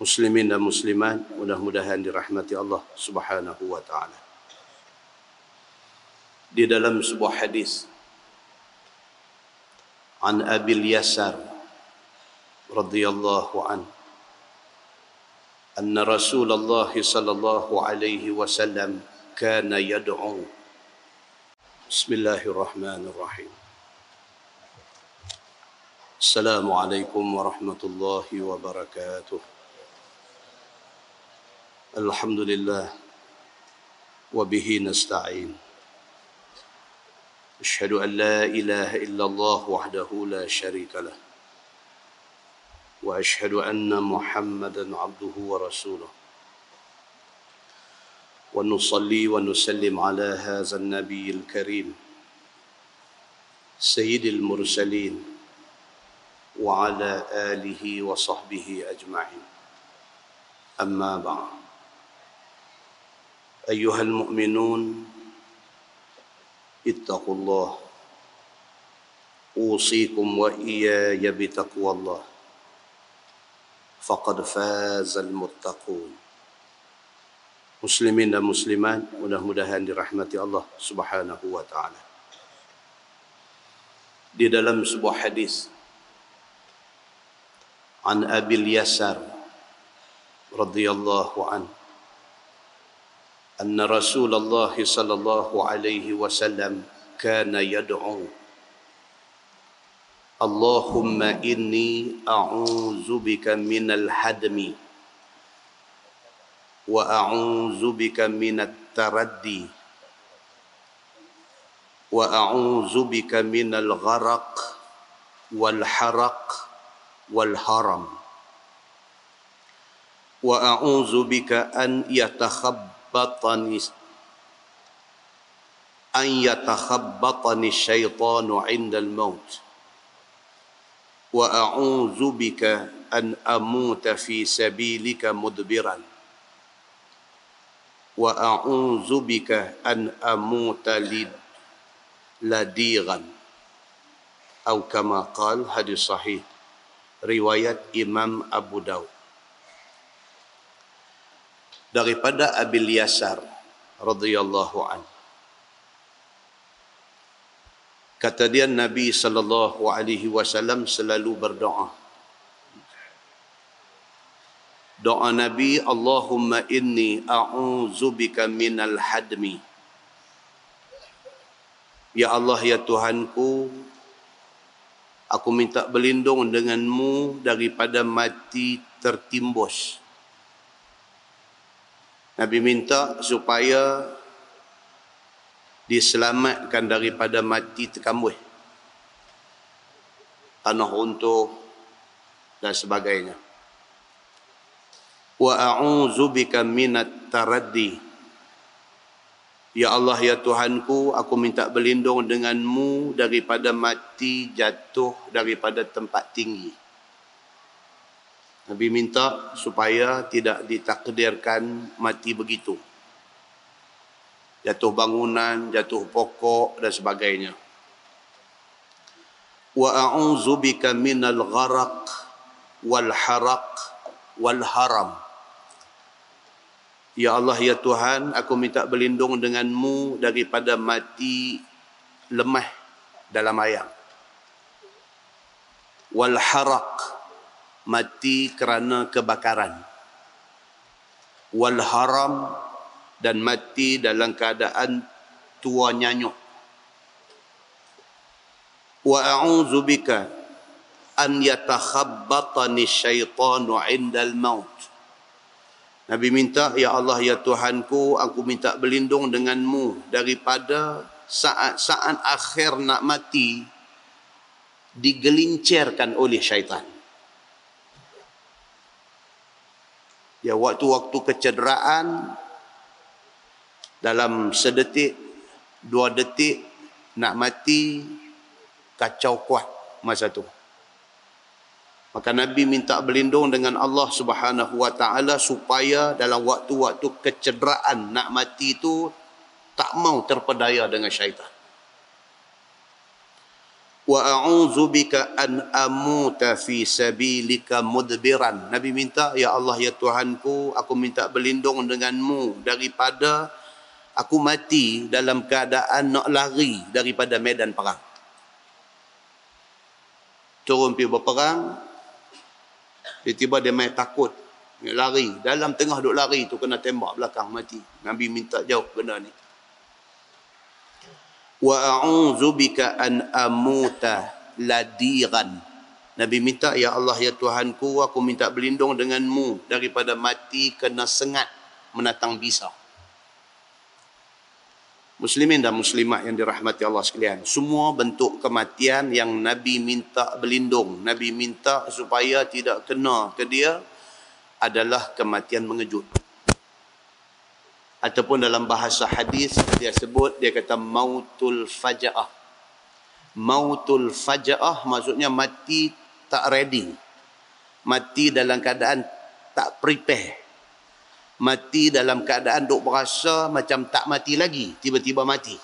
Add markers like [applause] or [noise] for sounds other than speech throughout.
Muslimin dan muslimat mudah-mudahan dirahmati Allah Subhanahu wa taala. Di dalam sebuah hadis An Abil Yasar radhiyallahu an كان يدعو بسم الله الرحمن الرحيم السلام عليكم ورحمة الله وبركاته الحمد لله وبه نستعين. أشهد أن لا إله إلا الله وحده لا شريك له. وأشهد أن محمدا عبده ورسوله. ونصلي ونسلم على هذا النبي الكريم سيد المرسلين وعلى آله وصحبه أجمعين. أما بعد. أيها المؤمنون اتقوا الله أوصيكم وإياي بتقوى الله فقد فاز المتقون Muslimin dan muslimat mudah-mudahan dirahmati Allah Subhanahu wa taala. Di dalam sebuah hadis An Abil Yasar radhiyallahu anhu أن رسول الله صلى الله عليه وسلم كان يدعو. اللهم إني أعوذ بك من الهدم وأعوذ بك من التردي وأعوذ بك من الغرق والحرق والهرم. وأعوذ بك أن يتخبى يتخبطني أن يتخبطني الشيطان عند الموت وأعوذ بك أن أموت في سبيلك مدبرا وأعوذ بك أن أموت لديغا. أو كما قال حديث صحيح رواية إمام أبو داود. Daripada Abil Yasar radhiyallahu an. Kata dia Nabi sallallahu alaihi wasallam selalu berdoa. Doa Nabi Allahumma inni a'udzubika minal hadmi. Ya Allah ya Tuhanku aku minta berlindung denganmu daripada mati tertimbus Nabi minta supaya diselamatkan daripada mati terkambuh. Tanah runtuh dan sebagainya. Wa a'udzu bika minat taraddi. Ya Allah ya Tuhanku, aku minta berlindung denganmu daripada mati jatuh daripada tempat tinggi. Nabi minta supaya tidak ditakdirkan mati begitu. Jatuh bangunan, jatuh pokok dan sebagainya. Wa a'udzu bika minal gharaq wal haraq wal haram. Ya Allah ya Tuhan, aku minta berlindung denganmu daripada mati lemah dalam ayam. Wal haraq mati kerana kebakaran. Wal haram dan mati dalam keadaan tua nyanyuk. Wa a'udzu bika an yatakhabbatani syaitanu 'indal maut. Nabi minta ya Allah ya Tuhanku aku minta berlindung denganmu daripada saat-saat akhir nak mati digelincirkan oleh syaitan ya waktu-waktu kecederaan dalam sedetik dua detik nak mati kacau kuat masa tu. Maka nabi minta berlindung dengan Allah Subhanahu wa taala supaya dalam waktu-waktu kecederaan nak mati tu tak mau terpedaya dengan syaitan wa a'udzu bika an amuta fi sabilika mudbiran. Nabi minta ya Allah ya Tuhanku aku minta berlindung denganmu daripada aku mati dalam keadaan nak lari daripada medan perang. Turun pergi berperang tiba-tiba dia main takut dia lari. Dalam tengah duk lari tu kena tembak belakang mati. Nabi minta jauh benda ni wa a'udzu bika an amuta ladiran. Nabi minta ya Allah ya Tuhanku aku minta berlindung denganmu daripada mati kena sengat menatang bisa. Muslimin dan muslimat yang dirahmati Allah sekalian semua bentuk kematian yang Nabi minta berlindung Nabi minta supaya tidak kena ke dia adalah kematian mengejut ataupun dalam bahasa hadis dia sebut dia kata mautul fajaah. Mautul fajaah maksudnya mati tak ready. Mati dalam keadaan tak prepare. Mati dalam keadaan duk berasa macam tak mati lagi tiba-tiba mati.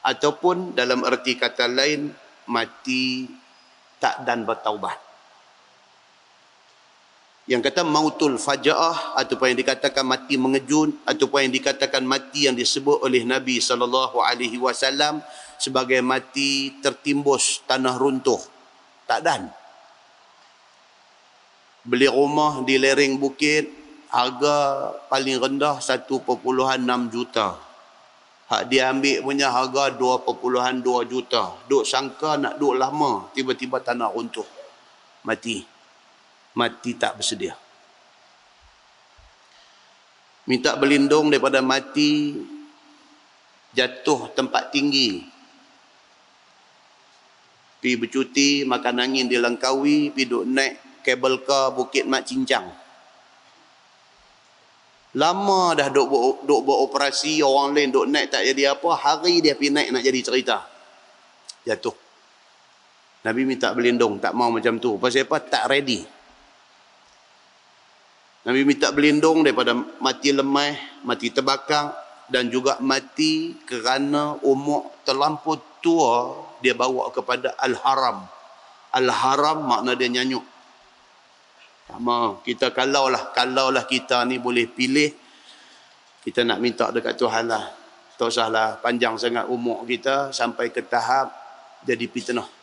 Ataupun dalam erti kata lain mati tak dan bertaubat yang kata mautul fajaah ataupun yang dikatakan mati mengejut ataupun yang dikatakan mati yang disebut oleh Nabi sallallahu alaihi wasallam sebagai mati tertimbus tanah runtuh. Tak dan. Beli rumah di lereng bukit harga paling rendah 1.6 juta. Hak dia ambil punya harga 2.2 juta. Duk sangka nak duk lama tiba-tiba tanah runtuh. Mati mati tak bersedia. Minta berlindung daripada mati jatuh tempat tinggi. Pi bercuti, makan angin di Langkawi, pi duk naik kabel car Bukit Mat Cincang. Lama dah duk, duk beroperasi, orang lain duk naik tak jadi apa, hari dia pi naik nak jadi cerita. Jatuh. Nabi minta berlindung, tak mau macam tu. Pasal apa? Tak ready. Nabi minta berlindung daripada mati lemah, mati terbakar dan juga mati kerana umur terlampau tua dia bawa kepada Al-Haram. Al-Haram makna dia nyanyuk. Sama, kita kalaulah, kalaulah kita ni boleh pilih, kita nak minta dekat Tuhan lah. Tak usahlah panjang sangat umur kita sampai ke tahap jadi fitnah.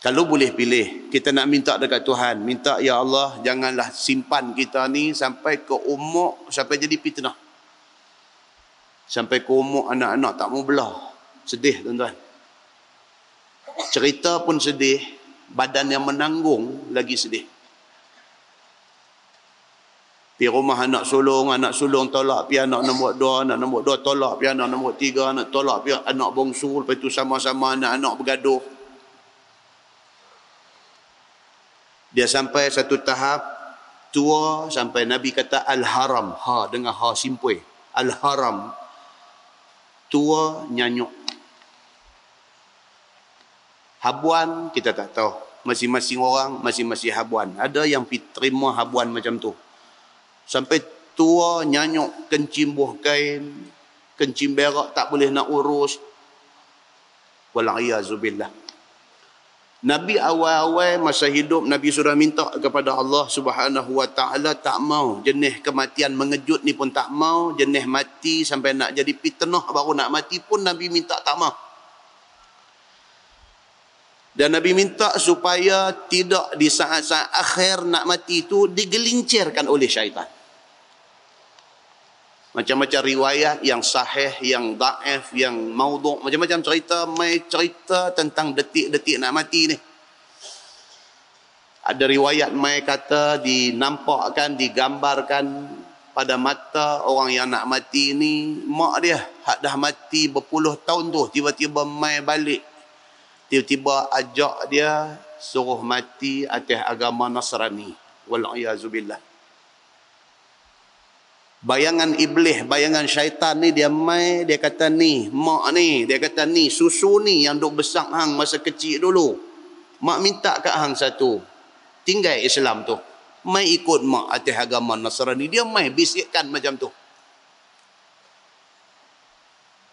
Kalau boleh pilih, kita nak minta dekat Tuhan. Minta, Ya Allah, janganlah simpan kita ni sampai ke umur, sampai jadi fitnah. Sampai ke umur anak-anak tak mau belah. Sedih, tuan-tuan. Cerita pun sedih, badan yang menanggung lagi sedih. Pi rumah anak sulung, anak sulung tolak, pi anak nombor dua, anak nombor dua tolak, pi anak nombor tiga, anak tolak, pi anak bongsu, lepas itu sama-sama anak-anak bergaduh. Dia sampai satu tahap tua sampai Nabi kata Al-Haram. Ha dengan ha simpui. Al-Haram. Tua nyanyuk. Habuan kita tak tahu. Masing-masing orang masing-masing habuan. Ada yang terima habuan macam tu. Sampai tua nyanyuk kencing buah kain. Kencing berak tak boleh nak urus. Walaiyazubillah. Nabi awal-awal masa hidup Nabi sudah minta kepada Allah Subhanahu Wa Taala tak mau jenis kematian mengejut ni pun tak mau jenis mati sampai nak jadi fitnah baru nak mati pun Nabi minta tak mau. Dan Nabi minta supaya tidak di saat-saat akhir nak mati itu digelincirkan oleh syaitan Macam-macam riwayat yang sahih, yang daif, yang maudhu' macam-macam cerita, mai cerita tentang detik-detik nak mati ni. Ada riwayat mai kata dinampakkan, digambarkan pada mata orang yang nak mati ni, mak dia hak dah mati berpuluh tahun tu, tiba-tiba mai balik. Tiba-tiba ajak dia suruh mati atas agama Nasrani. Wal'iyazubillah bayangan iblis, bayangan syaitan ni dia mai, dia kata ni, mak ni, dia kata ni, susu ni yang duk besar hang masa kecil dulu. Mak minta kat hang satu. Tinggal Islam tu. Mai ikut mak atas agama Nasrani. Dia mai bisikkan macam tu.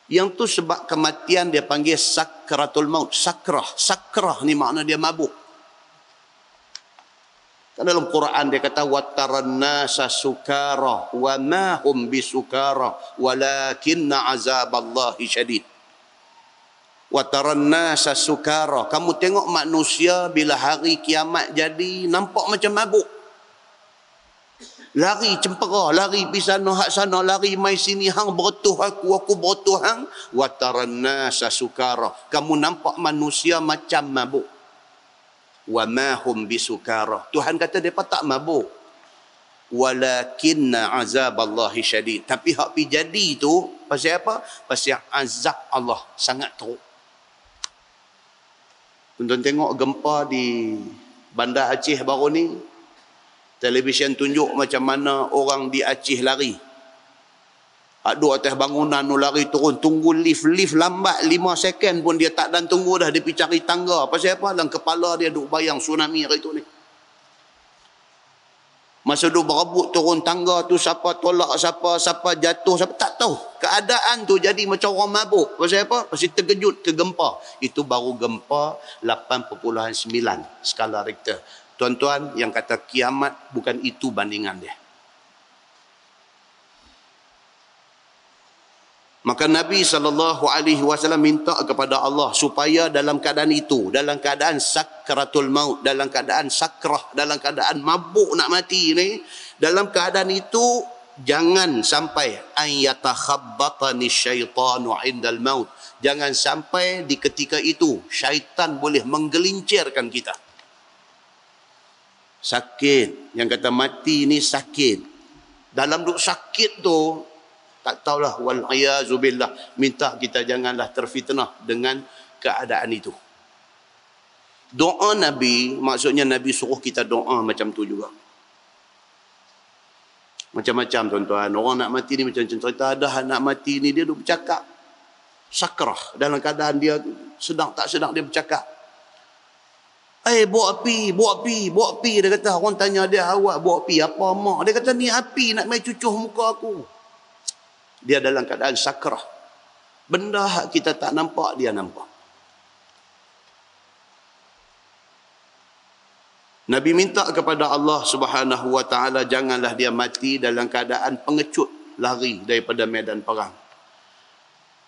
Yang tu sebab kematian dia panggil sakratul maut. Sakrah. Sakrah ni makna dia mabuk. Kan dalam Quran dia kata watarannasa sukara wa ma hum bisukara walakinna azaballahi syadid. Watarannasa sukara. Kamu tengok manusia bila hari kiamat jadi nampak macam mabuk. Lari cempera, lari pergi sana, hak sana, lari mai sini, hang beretuh aku, aku beretuh hang. Watarannasa sukara. Kamu nampak manusia macam mabuk wa ma hum bisukara Tuhan kata depa tak mabuk. Walakinna azaballahi syadid. Tapi hak pi jadi tu pasal apa? Pasal azab Allah sangat teruk. Tuan tengok gempa di Bandar Aceh baru ni televisyen tunjuk macam mana orang di Aceh lari ada atas bangunan lari turun. Tunggu lift. Lift lambat 5 second pun dia tak dan tunggu dah. Dia pergi cari tangga. Pasal apa? Dalam kepala dia duk bayang tsunami hari tu ni. Masa duk berebut turun tangga tu. Siapa tolak siapa. Siapa jatuh. Siapa tak tahu. Keadaan tu jadi macam orang mabuk. Pasal apa? Pasal terkejut ke gempa. Itu baru gempa 8.9 skala Richter. Tuan-tuan yang kata kiamat bukan itu bandingan dia. Maka Nabi SAW minta kepada Allah supaya dalam keadaan itu, dalam keadaan sakratul maut, dalam keadaan sakrah, dalam keadaan mabuk nak mati ni, dalam keadaan itu jangan sampai ayatakhabbatani syaitanu indal maut. Jangan sampai di ketika itu syaitan boleh menggelincirkan kita. Sakit. Yang kata mati ni sakit. Dalam duk sakit tu tak tahulah wal billah. Minta kita janganlah terfitnah dengan keadaan itu. Doa nabi maksudnya nabi suruh kita doa macam tu juga. Macam-macam tuan-tuan. Orang nak mati ni macam cerita ada nak mati ni dia duk bercakap. Sakrah. Dalam keadaan dia sedang tak sedang dia bercakap. Eh, buat api, buat api, buat api. Dia kata, orang tanya dia, awak buat api? Apa, mak? Dia kata, ni api nak main cucuh muka aku. Dia dalam keadaan sakrah. Benda hak kita tak nampak, dia nampak. Nabi minta kepada Allah Subhanahu wa taala janganlah dia mati dalam keadaan pengecut lari daripada medan perang.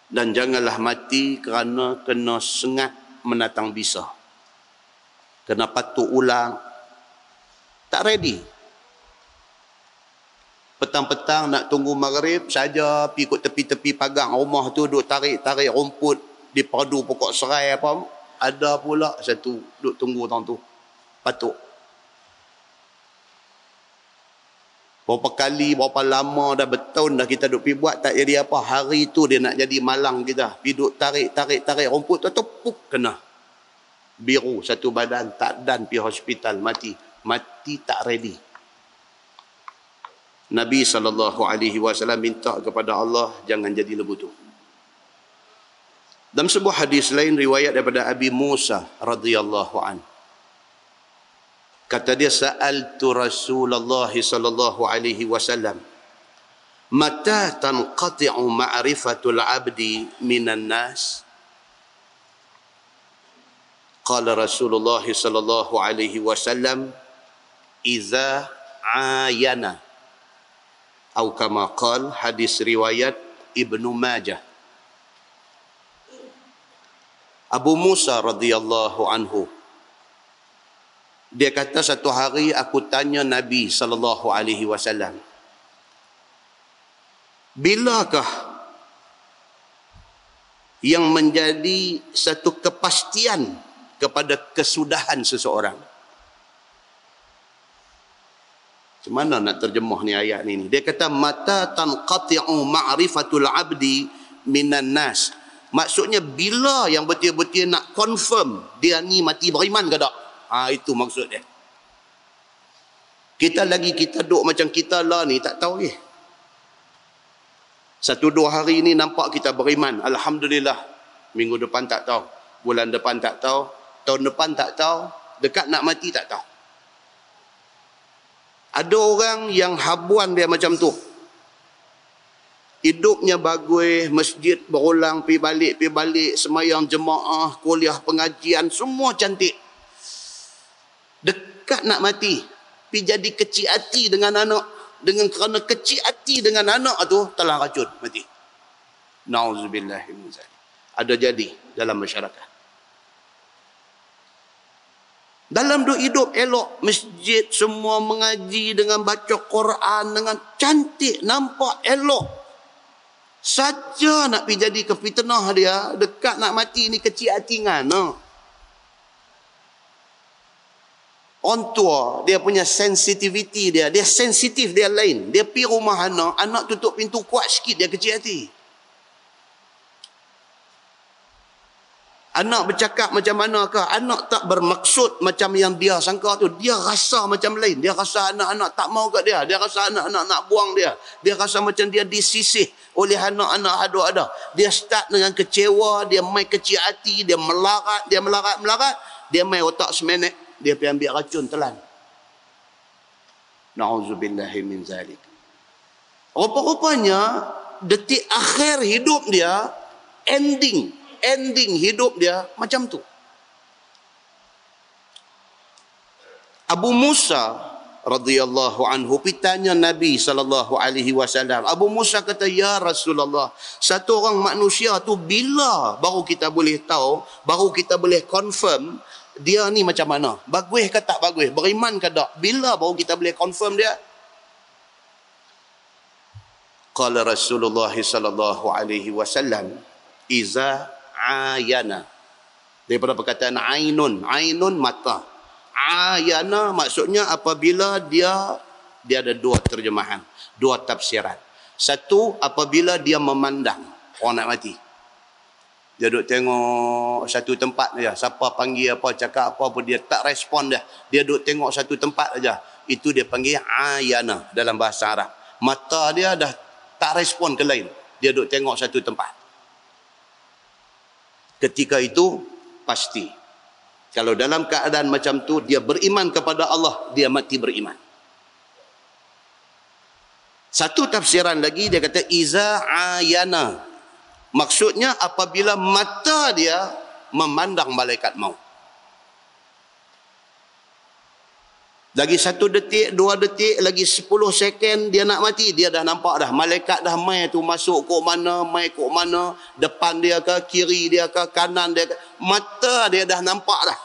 Dan janganlah mati kerana kena sengat menatang bisa. Kena patuk ulang. Tak ready petang-petang nak tunggu maghrib saja pergi ikut tepi-tepi pagang rumah tu duk tarik-tarik rumput di padu pokok serai apa ada pula satu duk tunggu tang tu patuk berapa kali berapa lama dah bertahun dah kita duk pergi buat tak jadi apa hari tu dia nak jadi malang kita. Pergi duk tarik-tarik tarik rumput tu tepuk kena. Biru satu badan tak dan pergi hospital mati. Mati tak ready Nabi sallallahu alaihi wasallam minta kepada Allah jangan jadi lebu tu. Dalam sebuah hadis lain riwayat daripada Abi Musa radhiyallahu an. Kata dia sa'altu Rasulullah sallallahu alaihi wasallam mata tanqati'u ma'rifatul 'abdi minan nas? Qala Rasulullah sallallahu alaihi wasallam idza ayana atau kama qal hadis riwayat Ibnu Majah. Abu Musa radhiyallahu anhu. Dia kata satu hari aku tanya Nabi sallallahu alaihi wasallam bilakah yang menjadi satu kepastian kepada kesudahan seseorang macam mana nak terjemah ni ayat ni dia kata mata tanqati'u ma'rifatul abdi minan nas maksudnya bila yang betul-betul nak confirm dia ni mati beriman ke tak ha, itu maksud dia kita lagi kita duduk macam kita lah ni tak tahu lagi satu dua hari ni nampak kita beriman. Alhamdulillah. Minggu depan tak tahu. Bulan depan tak tahu. Tahun depan tak tahu. Dekat nak mati tak tahu. Ada orang yang habuan dia macam tu. Hidupnya bagus, masjid berulang, pi balik, pi balik, semayang jemaah, kuliah pengajian, semua cantik. Dekat nak mati, pi jadi kecil hati dengan anak, dengan kerana kecil hati dengan anak tu telah racun mati. Nauzubillah min Ada jadi dalam masyarakat. Dalam duk hidup elok masjid semua mengaji dengan baca Quran dengan cantik nampak elok. Saja nak pergi jadi kefitnah dia dekat nak mati ni kecil hati ngana. on tua dia punya sensitivity dia dia sensitif dia lain dia pi rumah anak anak tutup pintu kuat sikit dia kecil hati anak bercakap macam mana ke anak tak bermaksud macam yang dia sangka tu. Dia rasa macam lain. Dia rasa anak-anak tak mau kat dia. Dia rasa anak-anak nak buang dia. Dia rasa macam dia disisih oleh anak-anak ada ada. Dia start dengan kecewa. Dia main kecil hati. Dia melarat. Dia melarat melarat. Dia main otak semenek. Dia pergi ambil racun telan. Na'udzubillahi min zalik. Rupa-rupanya detik akhir hidup dia ending ending hidup dia macam tu. Abu Musa radhiyallahu anhu pitanya Nabi sallallahu alaihi wasallam. Abu Musa kata ya Rasulullah, satu orang manusia tu bila baru kita boleh tahu, baru kita boleh confirm dia ni macam mana? Bagus ke tak bagus? Beriman ke tak? Bila baru kita boleh confirm dia? Qala Rasulullah sallallahu alaihi wasallam iza ayana. Daripada perkataan ainun, ainun mata. Ayana maksudnya apabila dia dia ada dua terjemahan, dua tafsiran. Satu apabila dia memandang orang nak mati. Dia duduk tengok satu tempat saja. Siapa panggil apa, cakap apa pun dia tak respon dia. Dia duduk tengok satu tempat saja. Itu dia panggil ayana dalam bahasa Arab. Mata dia dah tak respon ke lain. Dia duduk tengok satu tempat. Ketika itu, pasti. Kalau dalam keadaan macam tu, dia beriman kepada Allah, dia mati beriman. Satu tafsiran lagi, dia kata, Iza ayana Maksudnya apabila mata dia memandang malaikat maut. Lagi satu detik, dua detik, lagi sepuluh second dia nak mati. Dia dah nampak dah. Malaikat dah mai tu masuk kok mana, mai kok mana. Depan dia ke, kiri dia ke, kanan dia ke. Mata dia dah nampak dah.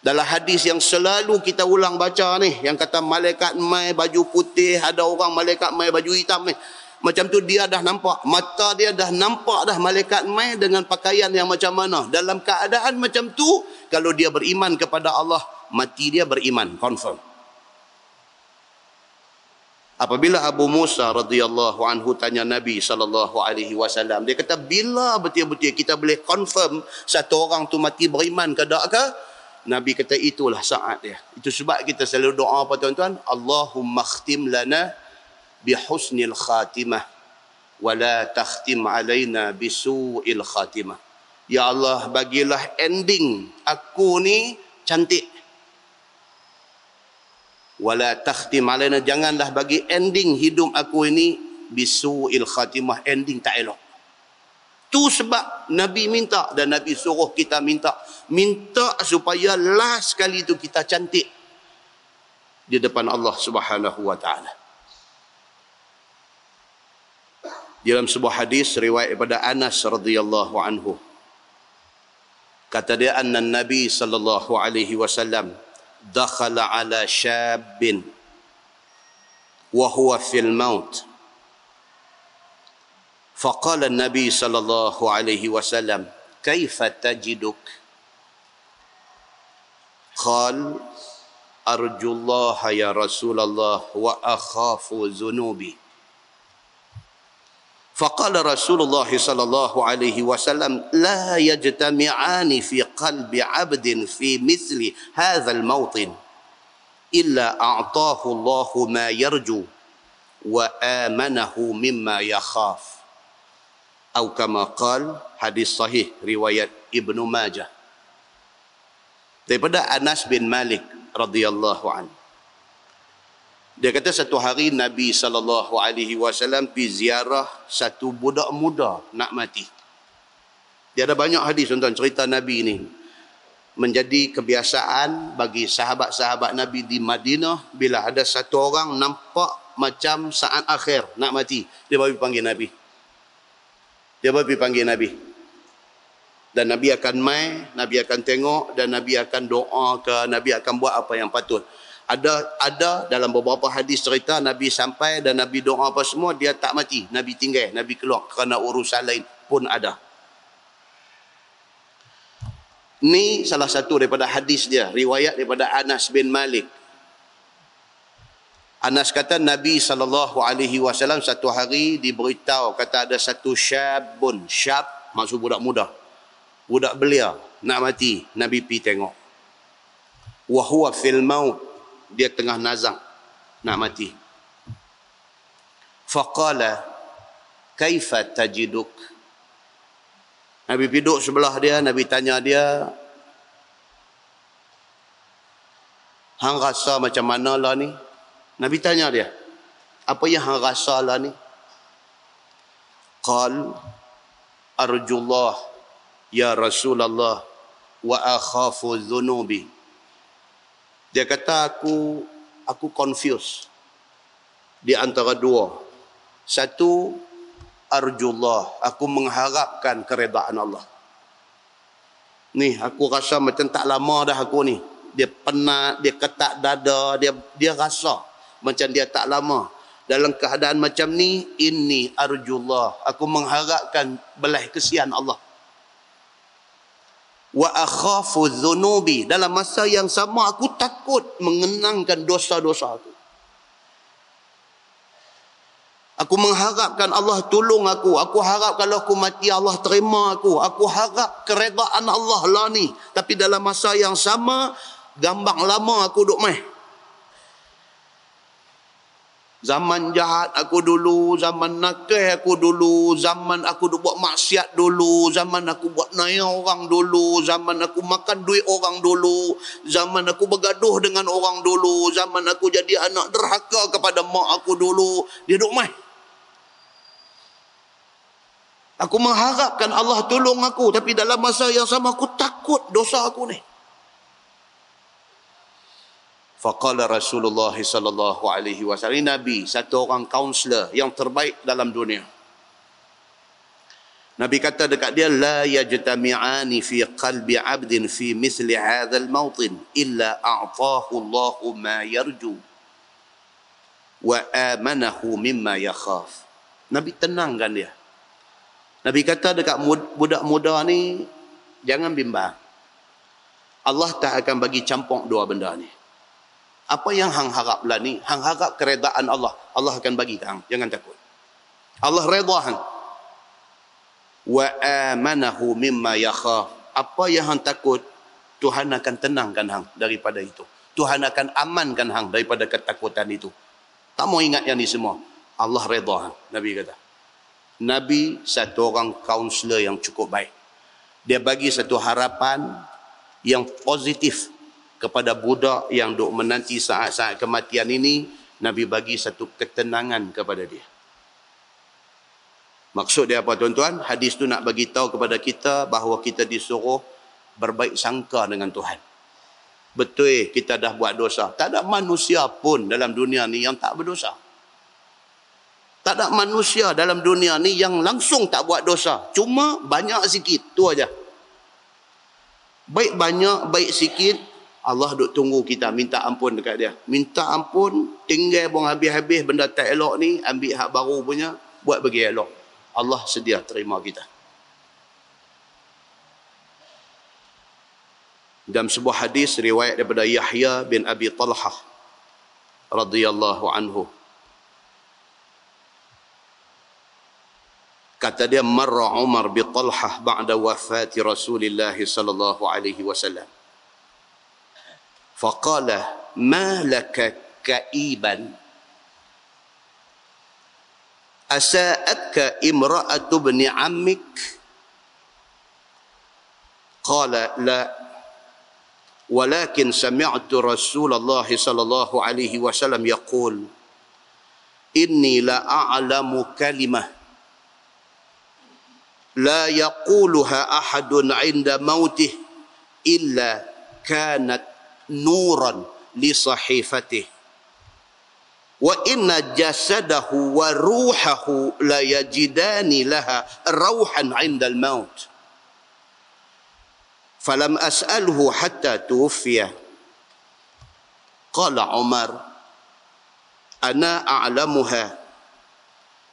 Dalam hadis yang selalu kita ulang baca ni. Yang kata malaikat mai baju putih. Ada orang malaikat mai baju hitam ni. Macam tu dia dah nampak. Mata dia dah nampak dah malaikat mai dengan pakaian yang macam mana. Dalam keadaan macam tu, kalau dia beriman kepada Allah, mati dia beriman. Confirm. Apabila Abu Musa radhiyallahu anhu tanya Nabi sallallahu alaihi wasallam, dia kata bila betul-betul kita boleh confirm satu orang tu mati beriman ke tak ke? Nabi kata itulah saat dia. Itu sebab kita selalu doa apa tuan-tuan? Allahumma khtim lana bihusnil khatimah wala takhtim alaina bisu'il khatimah ya Allah bagilah ending aku ni cantik wala takhtim alaina janganlah bagi ending hidup aku ini bisu'il khatimah ending tak elok. Tu sebab Nabi minta dan Nabi suruh kita minta. Minta supaya last kali tu kita cantik di depan Allah Subhanahu wa taala. Dalam sebuah hadis riwayat daripada Anas radhiyallahu anhu. Kata dia anna nabi sallallahu alaihi wasallam دخل على شاب وهو في الموت. فقال النبي صلى الله عليه وسلم كيف تجدك؟ قال أرجو الله يا رسول الله وأخاف ذنوبي. فقال رسول الله صلى الله عليه وسلم لا يجتمعان في قلب عبد في مثل هذا الموطن إلا أعطاه الله ما يرجو وآمنه مما يخاف أو كما قال حديث صحيح رواية ابن ماجه daripada Anas bin Malik radhiyallahu an. Dia kata satu hari Nabi sallallahu alaihi wasallam pi ziarah satu budak muda nak mati. Dia ada banyak hadis tuan cerita Nabi ni. Menjadi kebiasaan bagi sahabat-sahabat Nabi di Madinah bila ada satu orang nampak macam saat akhir nak mati, dia baru panggil Nabi. Dia baru panggil Nabi dan Nabi akan mai, Nabi akan tengok dan Nabi akan doa ke, Nabi akan buat apa yang patut. Ada ada dalam beberapa hadis cerita Nabi sampai dan Nabi doa apa semua dia tak mati, Nabi tinggal, Nabi keluar kerana urusan lain pun ada. Ni salah satu daripada hadis dia, riwayat daripada Anas bin Malik. Anas kata Nabi sallallahu alaihi wasallam satu hari diberitahu kata ada satu syabun, syab maksud budak muda. Budak belia nak mati. Nabi pi tengok. Wa huwa fil maut dia tengah nazak nak mati. Faqala kaifa tajiduk? Nabi duduk sebelah dia nabi tanya dia hang rasa macam mana lah ni? Nabi tanya dia apa yang hang rasa lah ni? Qal arjullah Ya Rasulullah wa akhafu dhunubi. Dia kata aku aku confused di antara dua. Satu arjullah, aku mengharapkan keredaan Allah. Ni aku rasa macam tak lama dah aku ni. Dia penat, dia ketak dada, dia dia rasa macam dia tak lama. Dalam keadaan macam ni, ini arjullah. Aku mengharapkan belah kesian Allah wa akhafu dhunubi. Dalam masa yang sama aku takut mengenangkan dosa-dosa aku. Aku mengharapkan Allah tolong aku. Aku harap kalau aku mati Allah terima aku. Aku harap keredaan Allah lah ni. Tapi dalam masa yang sama gambar lama aku duk mai Zaman jahat aku dulu, zaman nakal aku dulu, zaman aku buat maksiat dulu, zaman aku buat naya orang dulu, zaman aku makan duit orang dulu, zaman aku bergaduh dengan orang dulu, zaman aku jadi anak derhaka kepada mak aku dulu. Dia duk mai. Aku mengharapkan Allah tolong aku tapi dalam masa yang sama aku takut dosa aku ni. Faqala Rasulullah sallallahu alaihi wasallam Nabi satu orang kaunselor yang terbaik dalam dunia. Nabi kata dekat dia la yajtami'ani fi qalbi 'abdin fi misli hadzal mawtin illa a'tahu Allah ma yarju wa amanahu mimma yakhaf. Nabi tenangkan dia. Nabi kata dekat budak muda ni jangan bimbang. Allah tak akan bagi campur dua benda ni apa yang hang harap lah ni? Hang harap keredaan Allah. Allah akan bagi hang. Jangan takut. Allah redha hang. Wa amanahu mimma yakhaf apa yang hang takut Tuhan akan tenangkan hang daripada itu. Tuhan akan amankan hang daripada ketakutan itu. Tak mau ingat yang ni semua. Allah redha hang. Nabi kata Nabi satu orang kaunselor yang cukup baik. Dia bagi satu harapan yang positif kepada budak yang duk menanti saat-saat kematian ini Nabi bagi satu ketenangan kepada dia. Maksud dia apa tuan-tuan? Hadis tu nak bagi tahu kepada kita bahawa kita disuruh berbaik sangka dengan Tuhan. Betul kita dah buat dosa. Tak ada manusia pun dalam dunia ni yang tak berdosa. Tak ada manusia dalam dunia ni yang langsung tak buat dosa. Cuma banyak sikit tu aja. Baik banyak baik sikit Allah duk tunggu kita minta ampun dekat dia. Minta ampun, tinggal buang habis-habis benda tak elok ni, ambil hak baru punya, buat bagi elok. Allah sedia terima kita. Dalam sebuah hadis riwayat daripada Yahya bin Abi Talhah radhiyallahu anhu. Kata dia marra Umar bin Talhah ba'da wafati Rasulullah sallallahu alaihi wasallam. Faqala ma laka ka'iban أساءتك امرأة ابن عمك؟ قال لا ولكن سمعت رسول الله صلى الله عليه وسلم يقول إني لا أعلم كلمة. لا يقولها أحد عند موته إلا كانت نورا لصحيفته. وإن جسده وروحه لا يجدان لها روحا عند الموت. فلم أسأله حتى توفي. قال عمر أنا أعلمها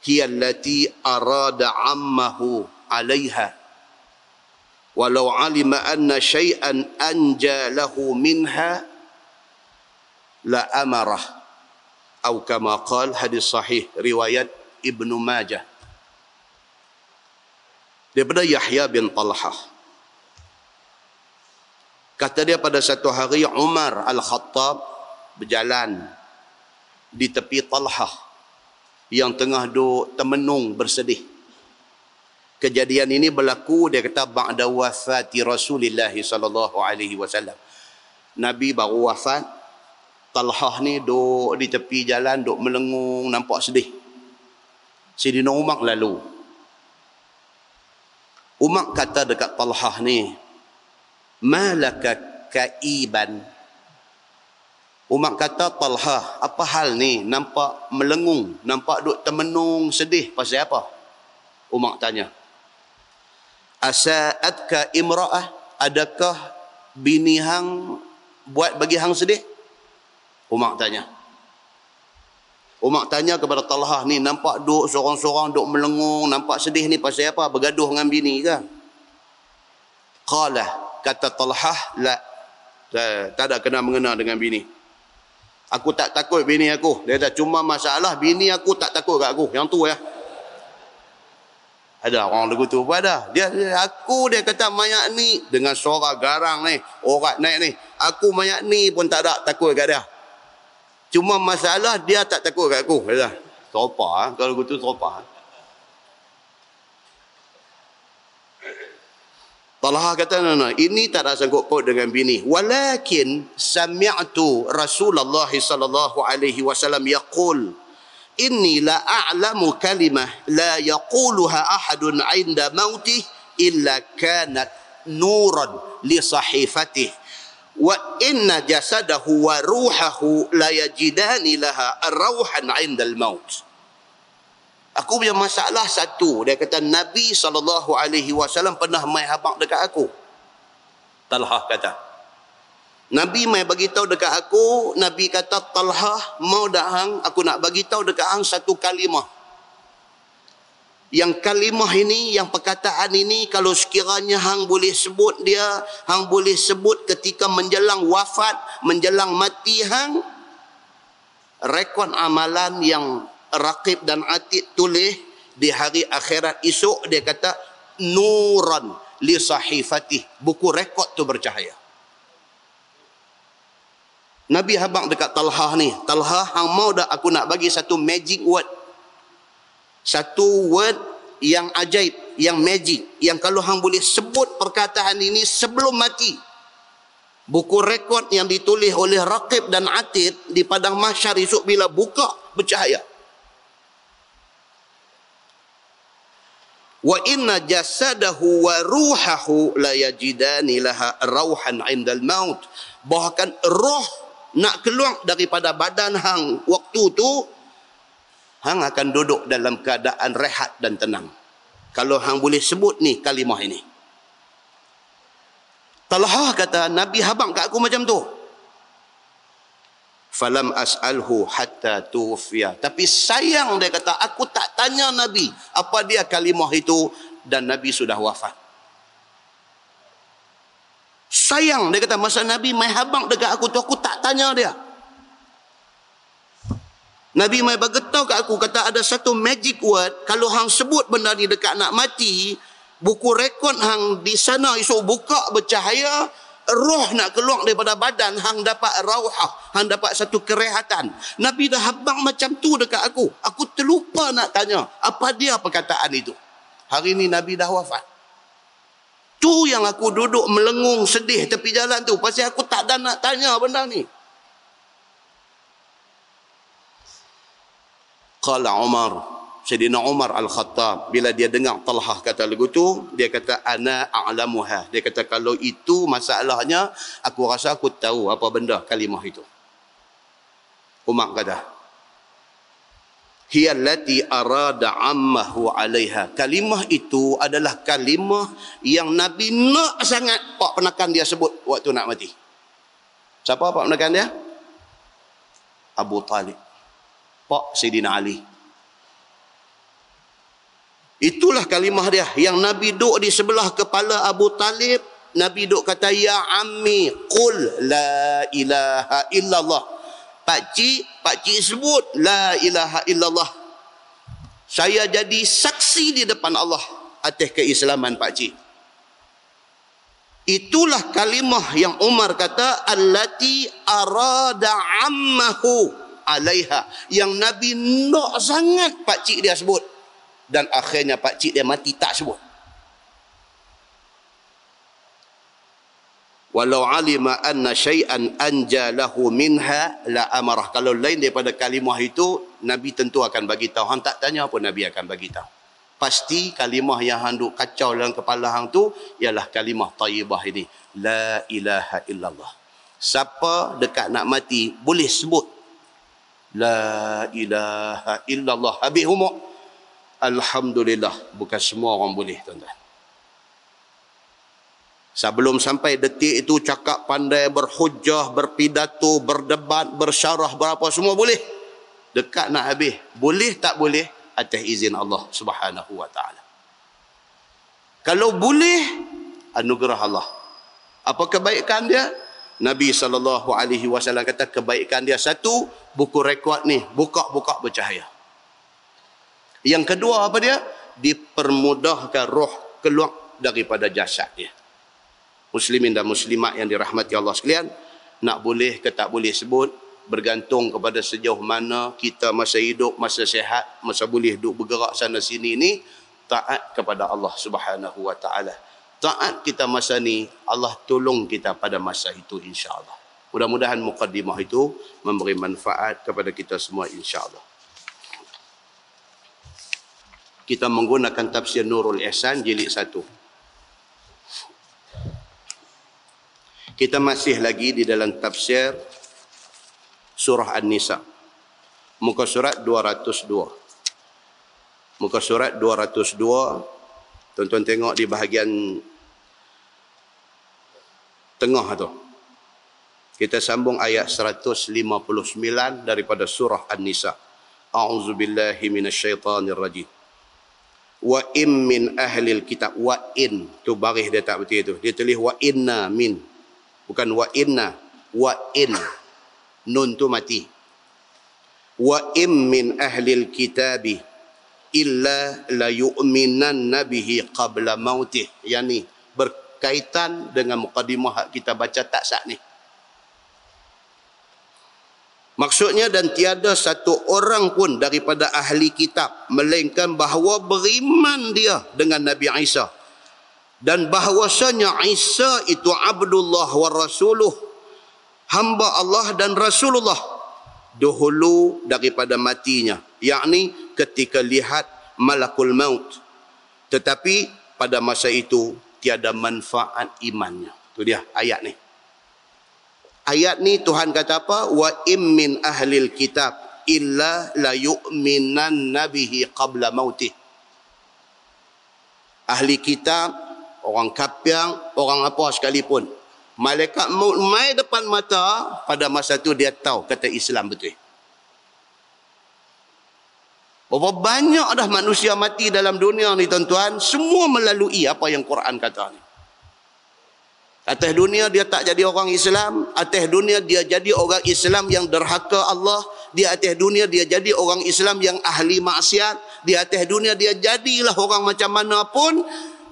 هي التي أراد عمه عليها. walau alima anna syai'an anja lahu minha la amarah. Atau kama qal hadis sahih riwayat Ibnu Majah. Daripada Yahya bin Talha kata dia pada satu hari Umar Al-Khattab berjalan di tepi Talha yang tengah duduk temenung bersedih kejadian ini berlaku dia kata ba'da wafati Rasulullah sallallahu alaihi wasallam Nabi baru wafat Talhah ni duk di tepi jalan duk melengung nampak sedih. Sidina Umar lalu. Umar kata dekat Talhah ni, "Malaka kaiban?" Umar kata, "Talhah, apa hal ni? Nampak melengung, nampak duk termenung sedih pasal apa?" Umar tanya. "Asa'atka imra'ah? Adakah bini hang buat bagi hang sedih?" Umar tanya. Umar tanya kepada Talhah ni, nampak duk seorang-seorang duk melengung, nampak sedih ni pasal apa? Bergaduh dengan bini ke? Qala, kata Talhah, la. Tak ada kena mengena dengan bini. Aku tak takut bini aku. Dia kata, cuma masalah bini aku tak takut kat aku. Yang tu ya. Ada orang lagu tu pun ada. Dia, aku dia kata mayat ni dengan suara garang ni, orat naik ni. Aku mayat ni pun tak ada takut kat dia. Cuma masalah dia tak takut kat aku. Kata, sopa ha? kalau begitu sopa. Ha? Talha kata, no, no, ini tak ada sanggup paut dengan bini. Walakin sami'tu Rasulullah sallallahu alaihi wasallam yaqul inni la a'lamu kalimah la yaquluha ahadun 'inda mautih illa kanat nuran li sahifatihi. Wa inna jasadahu wa ruhahu la yajidani laha rauhan indal maut. Aku punya masalah satu dia kata nabi sallallahu alaihi wasallam pernah mai habaq dekat aku. Talhah kata nabi mai bagi tahu dekat aku nabi kata talhah mau dak hang? Aku nak bagi tahu dekat hang satu kalimah. Yang kalimah ini, yang perkataan ini kalau sekiranya hang boleh sebut dia, hang boleh sebut ketika menjelang wafat, menjelang mati hang, rekod amalan yang rakib dan atid tulis di hari akhirat esok dia kata nuran li sahifatih buku rekod tu bercahaya Nabi habang dekat Talhah ni Talhah hang mau dah aku nak bagi satu magic word satu word yang ajaib, yang magic, yang kalau hang boleh sebut perkataan ini sebelum mati. Buku rekod yang ditulis oleh Raqib dan Atid di padang mahsyar esok bila buka bercahaya. Wa inna jasadahu wa ruhahu la yajidani laha rauhan indal maut. Bahkan roh nak keluar daripada badan hang waktu tu hang akan duduk dalam keadaan rehat dan tenang. Kalau hang boleh sebut ni kalimah ini. Talha kata Nabi habang kat aku macam tu. falam as'alhu hatta tuwfiya tapi sayang dia kata aku tak tanya nabi apa dia kalimah itu dan nabi sudah wafat sayang dia kata masa nabi mai habang dekat aku tu aku tak tanya dia. Nabi mai beritahu kat aku kata ada satu magic word kalau hang sebut benda ni dekat nak mati buku rekod hang di sana esok buka bercahaya roh nak keluar daripada badan hang dapat rauhah hang dapat satu kerehatan. Nabi dah habang macam tu dekat aku. Aku terlupa nak tanya apa dia perkataan itu? Hari ni Nabi dah wafat tu yang aku duduk melengung sedih tepi jalan tu. Pasal aku tak ada nak tanya benda ni. Qala Umar Sayyidina Umar Al-Khattab bila dia dengar Talhah kata lagu tu dia kata ana a'lamuha. Dia kata kalau itu masalahnya aku rasa aku tahu apa benda kalimah itu. Umar kata hiya allati arada ammahu alaiha kalimah itu adalah kalimah yang Nabi nak sangat pak penakan dia sebut waktu nak mati siapa pak penakan dia Abu Talib Pak Sayyidina Ali. Itulah kalimah dia yang Nabi duk di sebelah kepala Abu Talib. Nabi duk kata, Ya Ammi, Qul la ilaha illallah. Pak Cik, Pak Cik sebut, La ilaha illallah. Saya jadi saksi di depan Allah atas keislaman Pak Cik. Itulah kalimah yang Umar kata, Allati arada ammahu alaiha yang Nabi nak sangat pak cik dia sebut dan akhirnya pak cik dia mati tak sebut walau alima anna syai'an anjalahu minha la amarah kalau lain daripada kalimah itu Nabi tentu akan bagi tahu hang tak tanya pun Nabi akan bagi tahu pasti kalimah yang hang duk kacau dalam kepala hang tu ialah kalimah tayyibah ini la ilaha illallah siapa dekat nak mati boleh sebut La ilaha illallah. Habis umur. Alhamdulillah. Bukan semua orang boleh tuan-tuan. Sebelum sampai detik itu cakap pandai berhujah, berpidato, berdebat, bersyarah, berapa semua boleh. Dekat nak habis. Boleh tak boleh? Atas izin Allah subhanahu wa ta'ala. Kalau boleh, anugerah Allah. Apa kebaikan dia? Nabi wasallam kata kebaikan dia satu buku rekod ni buka-buka bercahaya. Yang kedua apa dia? Dipermudahkan roh keluar daripada jasad dia. Muslimin dan muslimat yang dirahmati Allah sekalian, nak boleh ke tak boleh sebut bergantung kepada sejauh mana kita masa hidup, masa sehat, masa boleh duduk bergerak sana sini ni taat kepada Allah Subhanahu wa taala taat kita masa ni Allah tolong kita pada masa itu insya-Allah. Mudah-mudahan mukaddimah itu memberi manfaat kepada kita semua insya-Allah. Kita menggunakan tafsir Nurul Ihsan jilid 1. Kita masih lagi di dalam tafsir surah An-Nisa. Muka surat 202. Muka surat 202 Tuan-tuan tengok di bahagian tengah tu. Kita sambung ayat 159 daripada surah An-Nisa. A'udzu billahi minasyaitonir rajim. Wa in min ahli kitab wa in tu baris dia tak betul itu. Dia tulis wa inna min. Bukan wa inna, wa in. Nun tu mati. Wa in min ahli kitabi illa la yu'minan nabihi qabla mautih yani berkaitan dengan mukadimah kita baca tak sah ni maksudnya dan tiada satu orang pun daripada ahli kitab melainkan bahawa beriman dia dengan Nabi Isa dan bahawasanya Isa itu Abdullah wa Rasuluh hamba Allah dan Rasulullah dahulu daripada matinya yakni ketika lihat malakul maut. Tetapi pada masa itu tiada manfaat imannya. Tu dia ayat ni. Ayat ni Tuhan kata apa? Wa im min ahlil kitab illa la yu'minan nabihi qabla mautih ahli kitab orang kapiang orang apa sekalipun Malaikat mai depan mata, pada masa tu dia tahu kata Islam betul. Berapa banyak dah manusia mati dalam dunia ni tuan-tuan, semua melalui apa yang Quran kata ni. Atas dunia dia tak jadi orang Islam, atas dunia dia jadi orang Islam yang derhaka Allah, di atas dunia dia jadi orang Islam yang ahli maksiat, di atas dunia dia jadilah orang macam mana pun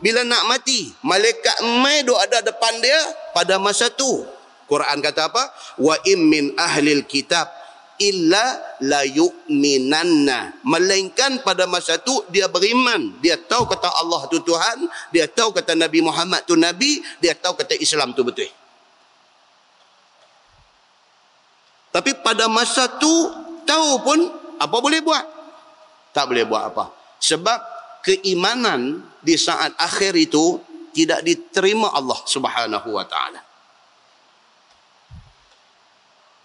bila nak mati malaikat mai duk ada depan dia pada masa tu. Quran kata apa? Wa im min ahlil kitab illa la yu'minanna. Melainkan pada masa tu dia beriman. Dia tahu kata Allah tu Tuhan dia tahu kata Nabi Muhammad tu nabi dia tahu kata Islam tu betul. Tapi pada masa tu tahu pun apa boleh buat? Tak boleh buat apa. Sebab keimanan di saat akhir itu tidak diterima Allah Subhanahu wa taala.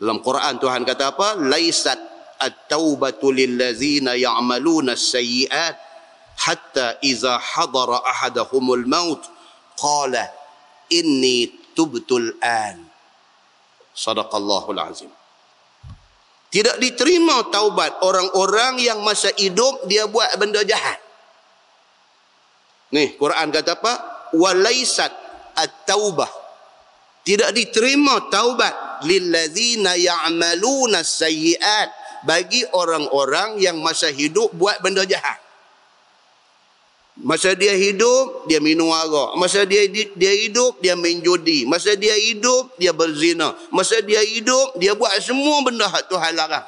Dalam Quran Tuhan kata apa? Laisat at-taubatu lillazina ya'maluna as-sayyi'at hatta iza hadara ahadahumul maut qala inni tubtul an. Sadaqallahul azim. Tidak diterima taubat orang-orang yang masa hidup dia buat benda jahat. Nih, Quran kata apa? Walaisat at-taubah. Tidak diterima taubat lillazina ya'maluna sayyi'at bagi orang-orang yang masa hidup buat benda jahat. Masa dia hidup, dia minum arak. Masa dia dia hidup, dia main judi. Masa dia hidup, dia berzina. Masa dia hidup, dia buat semua benda hak Tuhan larang.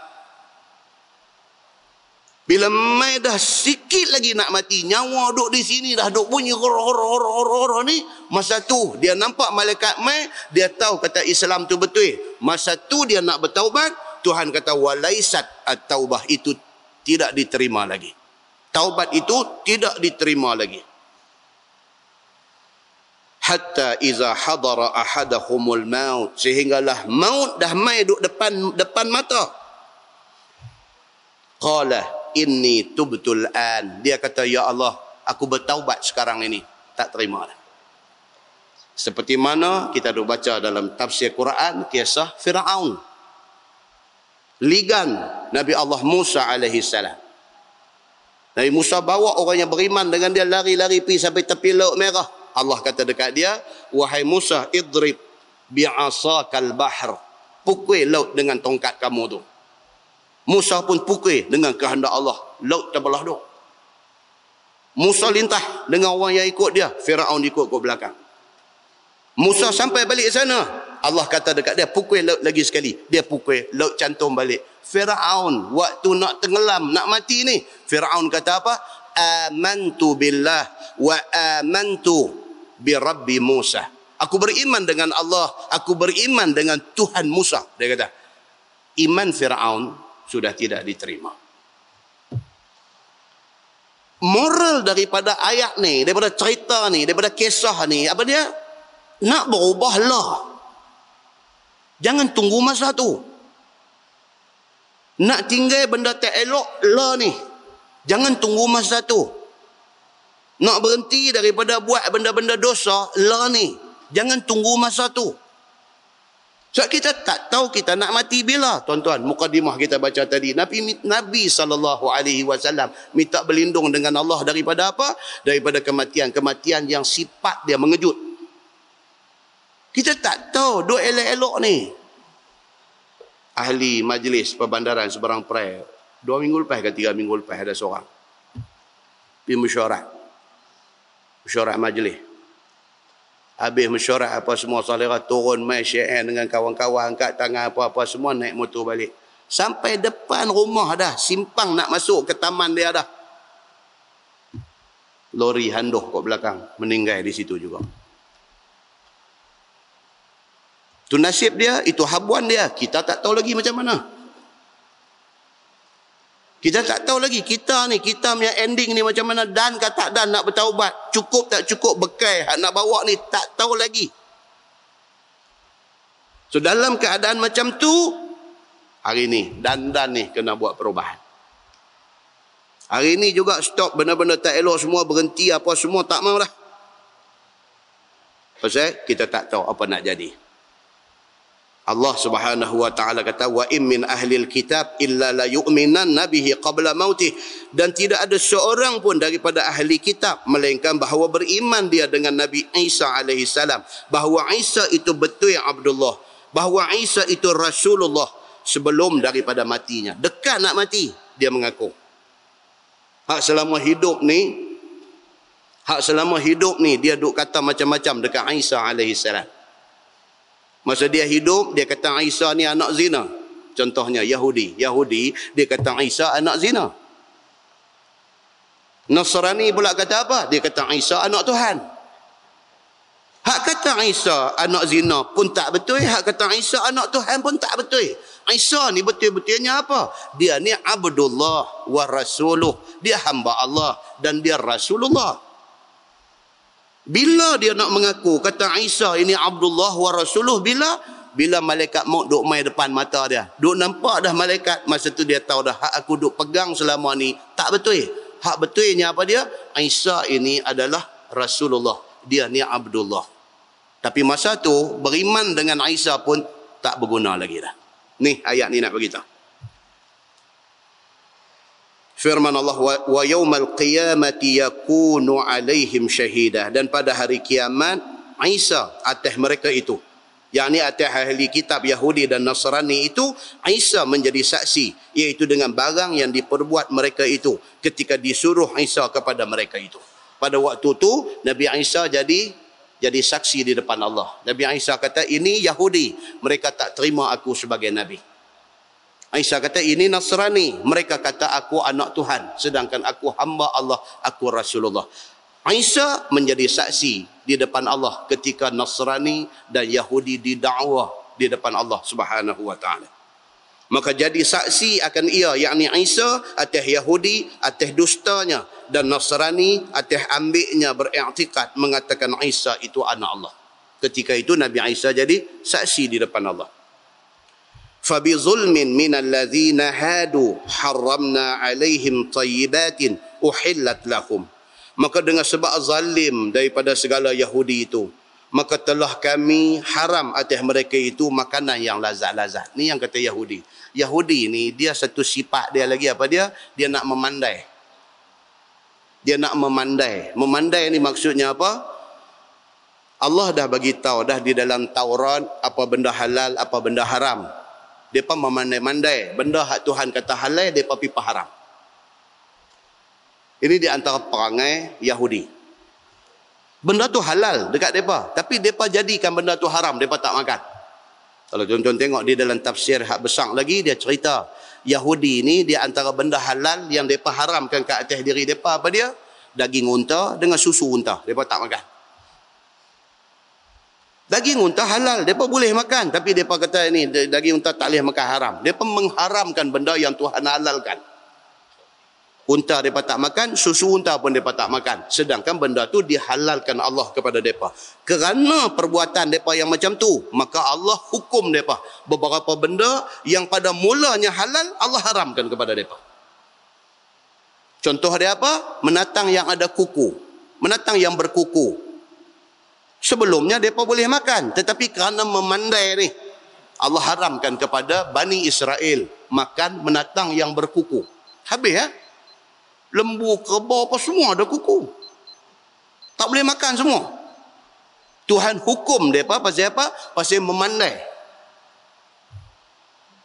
Bila mai dah sikit lagi nak mati, nyawa duduk di sini dah duduk bunyi hor-hor-hor-hor ni. Masa tu dia nampak malaikat mai, dia tahu kata Islam tu betul. Masa tu dia nak bertaubat, Tuhan kata walaisat at-taubah itu tidak diterima lagi. Taubat itu tidak diterima lagi. Hatta iza hadara ahadahumul maut. Sehinggalah maut dah mai duduk depan depan mata. Qala inni tubtul an. Dia kata ya Allah aku bertaubat sekarang ini. Tak terima dah seperti mana kita dah baca dalam tafsir Quran kisah Firaun. Ligan Nabi Allah Musa alaihi salam. Nabi Musa bawa orang yang beriman dengan dia lari-lari pi sampai tepi laut merah. Allah kata dekat dia wahai Musa idrib bi'asakal bahr. Pukul laut dengan tongkat kamu tu Musa pun pukul dengan kehendak Allah. Laut terbelah dua. Musa lintah dengan orang yang ikut dia. Fir'aun ikut ke belakang. Musa sampai balik sana. Allah kata dekat dia, pukul laut lagi sekali. Dia pukul, laut cantum balik. Fir'aun, waktu nak tenggelam, nak mati ni. Fir'aun kata apa? Amantu billah wa amantu bi Rabbi Musa. Aku beriman dengan Allah. Aku beriman dengan Tuhan Musa. Dia kata. Iman Fir'aun sudah tidak diterima. Moral daripada ayat ni, daripada cerita ni, daripada kisah ni, apa dia? Nak berubahlah. Jangan tunggu masa tu. Nak tinggal benda tak elok lah ni. Jangan tunggu masa tu. Nak berhenti daripada buat benda-benda dosa lah ni. Jangan tunggu masa tu. Sebab kita tak tahu kita nak mati bila. Tuan-tuan, mukadimah kita baca tadi. Nabi Nabi sallallahu alaihi wasallam minta berlindung dengan Allah daripada apa? Daripada kematian, kematian yang sifat dia mengejut. Kita tak tahu duk elok-elok ni. Ahli majlis perbandaran seberang Perai. Dua minggu lepas ke tiga minggu lepas ada seorang. Pergi mesyuarat. Mesyuarat majlis. Habis mesyuarat apa semua salera turun mai syair dengan kawan-kawan angkat tangan apa-apa semua naik motor balik. Sampai depan rumah dah simpang nak masuk ke taman dia dah. Lori handoh kat belakang meninggal di situ juga. Itu nasib dia, itu habuan dia. Kita tak tahu lagi macam mana. Kita tak tahu lagi kita ni, kita punya ending ni macam mana dan kata dan nak bertaubat. Cukup tak cukup bekal nak bawa ni tak tahu lagi. So dalam keadaan macam tu, hari ni dan dan ni kena buat perubahan. Hari ni juga stop benda-benda tak elok semua berhenti apa semua tak mau dah. Pasal kita tak tahu apa nak jadi. Allah Subhanahu wa taala kata wa in min ahli alkitab illa la yu'minan nabihi qabla mautih. Dan tidak ada seorang pun daripada ahli kitab melainkan bahawa beriman dia dengan Nabi Isa alaihi salam. Bahawa Isa itu betul Abdullah. Bahawa Isa itu Rasulullah sebelum daripada matinya. Dekat nak mati dia mengaku. Hak selama hidup ni hak selama hidup ni dia duk kata macam-macam dekat Isa alaihi salam Masa dia hidup, dia kata Isa ni anak zina. Contohnya Yahudi. Yahudi, dia kata Isa anak zina. Nasrani pula kata apa? Dia kata Isa anak Tuhan. Hak kata Isa anak zina pun tak betul. Hak kata Isa anak Tuhan pun tak betul. Isa ni betul-betulnya apa? Dia ni Abdullah wa Rasuluh. Dia hamba Allah dan dia Rasulullah. Bila dia nak mengaku kata Isa ini Abdullah wa Rasuluh bila bila malaikat maut duk mai depan mata dia. Duk nampak dah malaikat masa tu dia tahu dah hak aku duk pegang selama ni tak betul. Hak betulnya apa dia? Isa ini adalah Rasulullah. Dia ni Abdullah. Tapi masa tu beriman dengan Isa pun tak berguna lagi dah. Ni ayat ni nak beritahu firman Allah wa yaumal qiyamati yakunu alaihim syahida dan pada hari kiamat Isa atas mereka itu yakni atas ahli kitab Yahudi dan Nasrani itu Isa menjadi saksi iaitu dengan barang yang diperbuat mereka itu ketika disuruh Isa kepada mereka itu. Pada waktu itu Nabi Isa jadi jadi saksi di depan Allah. Nabi Isa kata ini Yahudi mereka tak terima aku sebagai nabi Aisyah kata ini Nasrani. Mereka kata aku anak Tuhan. Sedangkan aku hamba Allah. Aku Rasulullah. Aisyah menjadi saksi di depan Allah ketika Nasrani dan Yahudi didakwa di depan Allah Subhanahu wa taala. Maka jadi saksi akan ia yakni Isa atas Yahudi atas dustanya dan Nasrani atas ambilnya beriktikad mengatakan Isa itu anak Allah. Ketika itu Nabi Isa jadi saksi di depan Allah. فبظلم من الذين هادوا حرمنا عليهم طيبات أحلت لهم maka dengan sebab zalim daripada segala Yahudi itu maka telah kami haram atas mereka itu makanan yang lazat-lazat ni yang kata Yahudi Yahudi ni dia satu sifat dia lagi apa dia dia nak memandai dia nak memandai memandai ni maksudnya apa Allah dah bagi tahu dah di dalam Taurat apa benda halal apa benda haram mereka memandai-mandai. Benda hak Tuhan kata halal, mereka pipa haram. Ini di antara perangai Yahudi. Benda tu halal dekat mereka. Tapi mereka jadikan benda tu haram, mereka tak makan. Kalau tuan-tuan tengok di dalam tafsir hak besar lagi, dia cerita. Yahudi ni di antara benda halal yang mereka haramkan ke atas diri mereka. Apa dia? Daging unta dengan susu unta. Mereka tak makan. Daging unta halal, depa boleh makan, tapi depa kata ini daging unta tak boleh makan haram. Depa mengharamkan benda yang Tuhan halalkan. Unta depa tak makan, susu unta pun depa tak makan. Sedangkan benda tu dihalalkan Allah kepada depa. Kerana perbuatan depa yang macam tu, maka Allah hukum depa. Beberapa benda yang pada mulanya halal, Allah haramkan kepada depa. Contoh dia apa? Menatang yang ada kuku. Menatang yang berkuku. Sebelumnya mereka boleh makan. Tetapi kerana memandai ni. Allah haramkan kepada Bani Israel. Makan menatang yang berkuku. Habis ya. Lembu, kerbau apa semua ada kuku. Tak boleh makan semua. Tuhan hukum mereka pasal apa? Pasal memandai.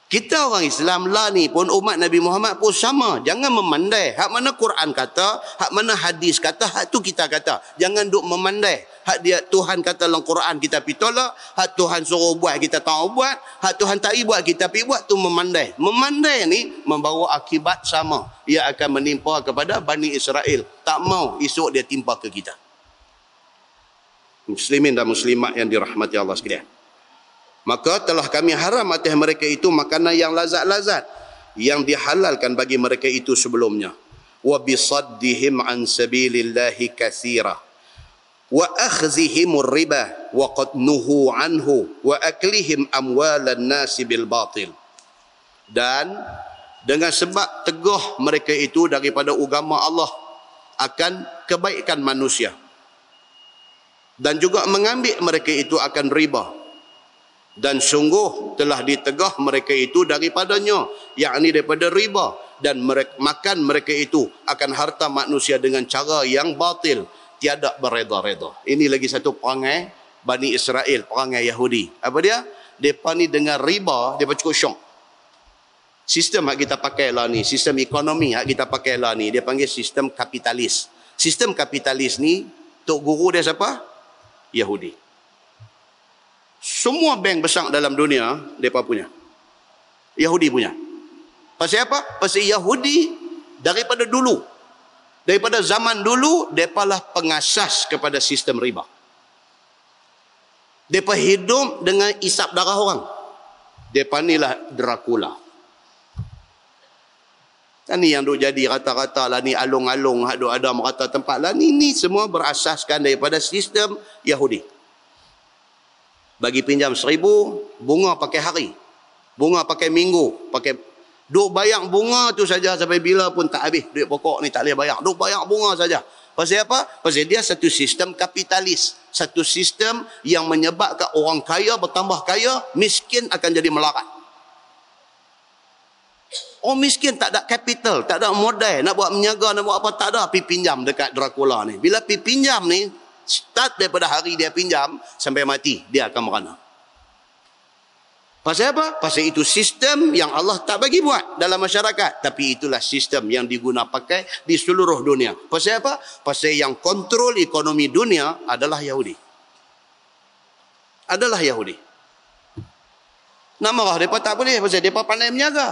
Kita orang Islam lah ni pun umat Nabi Muhammad pun sama. Jangan memandai. Hak mana Quran kata, hak mana hadis kata, hak tu kita kata. Jangan duk memandai. Hak dia Tuhan kata dalam Quran kita pi tolak, hak Tuhan suruh buat kita tak buat, hak Tuhan tak buat kita pi buat tu memandai. Memandai ni membawa akibat sama. Ia akan menimpa kepada Bani Israel. Tak mau esok dia timpa ke kita. Muslimin dan muslimat yang dirahmati Allah sekalian maka telah kami haram atas mereka itu makanan yang lazat-lazat yang dihalalkan bagi mereka itu sebelumnya wa bisaddihim an sabilillahi katsira wa akhzihim riba wa qad nuhu anhu wa aklihim amwalan nasi bil batil. Dan dengan sebab teguh mereka itu daripada agama Allah akan kebaikan manusia. Dan juga mengambil mereka itu akan riba. Dan sungguh telah ditegah mereka itu daripadanya yakni daripada riba. Dan mereka, makan mereka itu akan harta manusia dengan cara yang batil tiada bereda-reda ini lagi satu perangai Bani Israel perangai Yahudi apa dia mereka ni dengan riba mereka cukup syok sistem yang kita pakai lah ni sistem ekonomi yang kita pakai lah ni dia panggil sistem kapitalis sistem kapitalis ni tok guru dia siapa Yahudi semua bank besar dalam dunia, mereka punya. Yahudi punya. Pasal apa? Pasal Yahudi daripada dulu. Daripada zaman dulu, mereka lah pengasas kepada sistem riba. Mereka hidup dengan isap darah orang. Mereka ni lah Dracula. Kan ni yang duk jadi rata-rata lah ni alung-alung duk ada merata tempat lah ni, ni semua berasaskan daripada sistem Yahudi bagi pinjam seribu, bunga pakai hari. Bunga pakai minggu. Pakai Duk bayar bunga tu saja sampai bila pun tak habis. Duit pokok ni tak boleh bayar. Duk bayar bunga saja. Pasal apa? Pasal dia satu sistem kapitalis. Satu sistem yang menyebabkan orang kaya bertambah kaya, miskin akan jadi melarat. Orang miskin tak ada capital, tak ada modal, nak buat menyaga, nak buat apa, tak ada pergi pinjam dekat Dracula ni. Bila pergi pinjam ni, start daripada hari dia pinjam sampai mati dia akan merana pasal apa? pasal itu sistem yang Allah tak bagi buat dalam masyarakat. Tapi itulah sistem yang diguna pakai di seluruh dunia. Pasal apa? pasal yang kontrol ekonomi dunia adalah Yahudi. Adalah Yahudi. Nak marah mereka tak boleh pasal mereka pandai menjaga.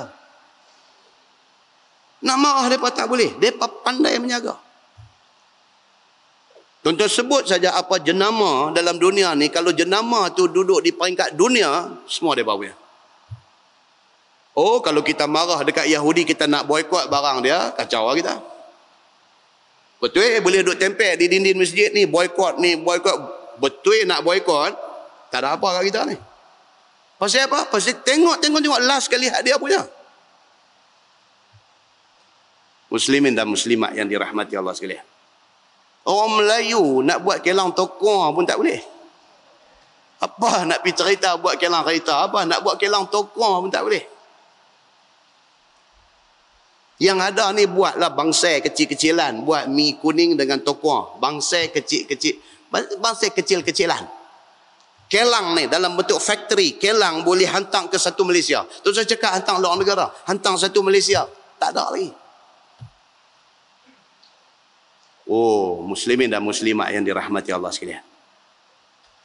Nak marah mereka tak boleh mereka pandai menjaga Tuan-tuan sebut saja apa jenama dalam dunia ni. Kalau jenama tu duduk di peringkat dunia, semua dia bawa. Oh, kalau kita marah dekat Yahudi, kita nak boykot barang dia, kacau lah kita. Betul eh, boleh duduk tempel di dinding masjid ni, boykot ni, boykot. Betul nak boykot, tak ada apa kat kita ni. Pasal apa? Pasal tengok, tengok, tengok last kali dia punya. Muslimin dan muslimat yang dirahmati Allah sekalian. Orang Melayu nak buat kelang tokoh pun tak boleh. Apa nak pergi cerita buat kelang kereta? Apa nak buat kelang tokoh pun tak boleh. Yang ada ni buatlah bangsa kecil-kecilan. Buat mi kuning dengan tokoh. Bangsa kecil-kecil. Bangsa kecil-kecilan. Kelang ni dalam bentuk factory. Kelang boleh hantar ke satu Malaysia. Tu saya cakap hantar luar negara. Hantar satu Malaysia. Tak ada lagi. Oh, muslimin dan muslimat yang dirahmati Allah sekalian.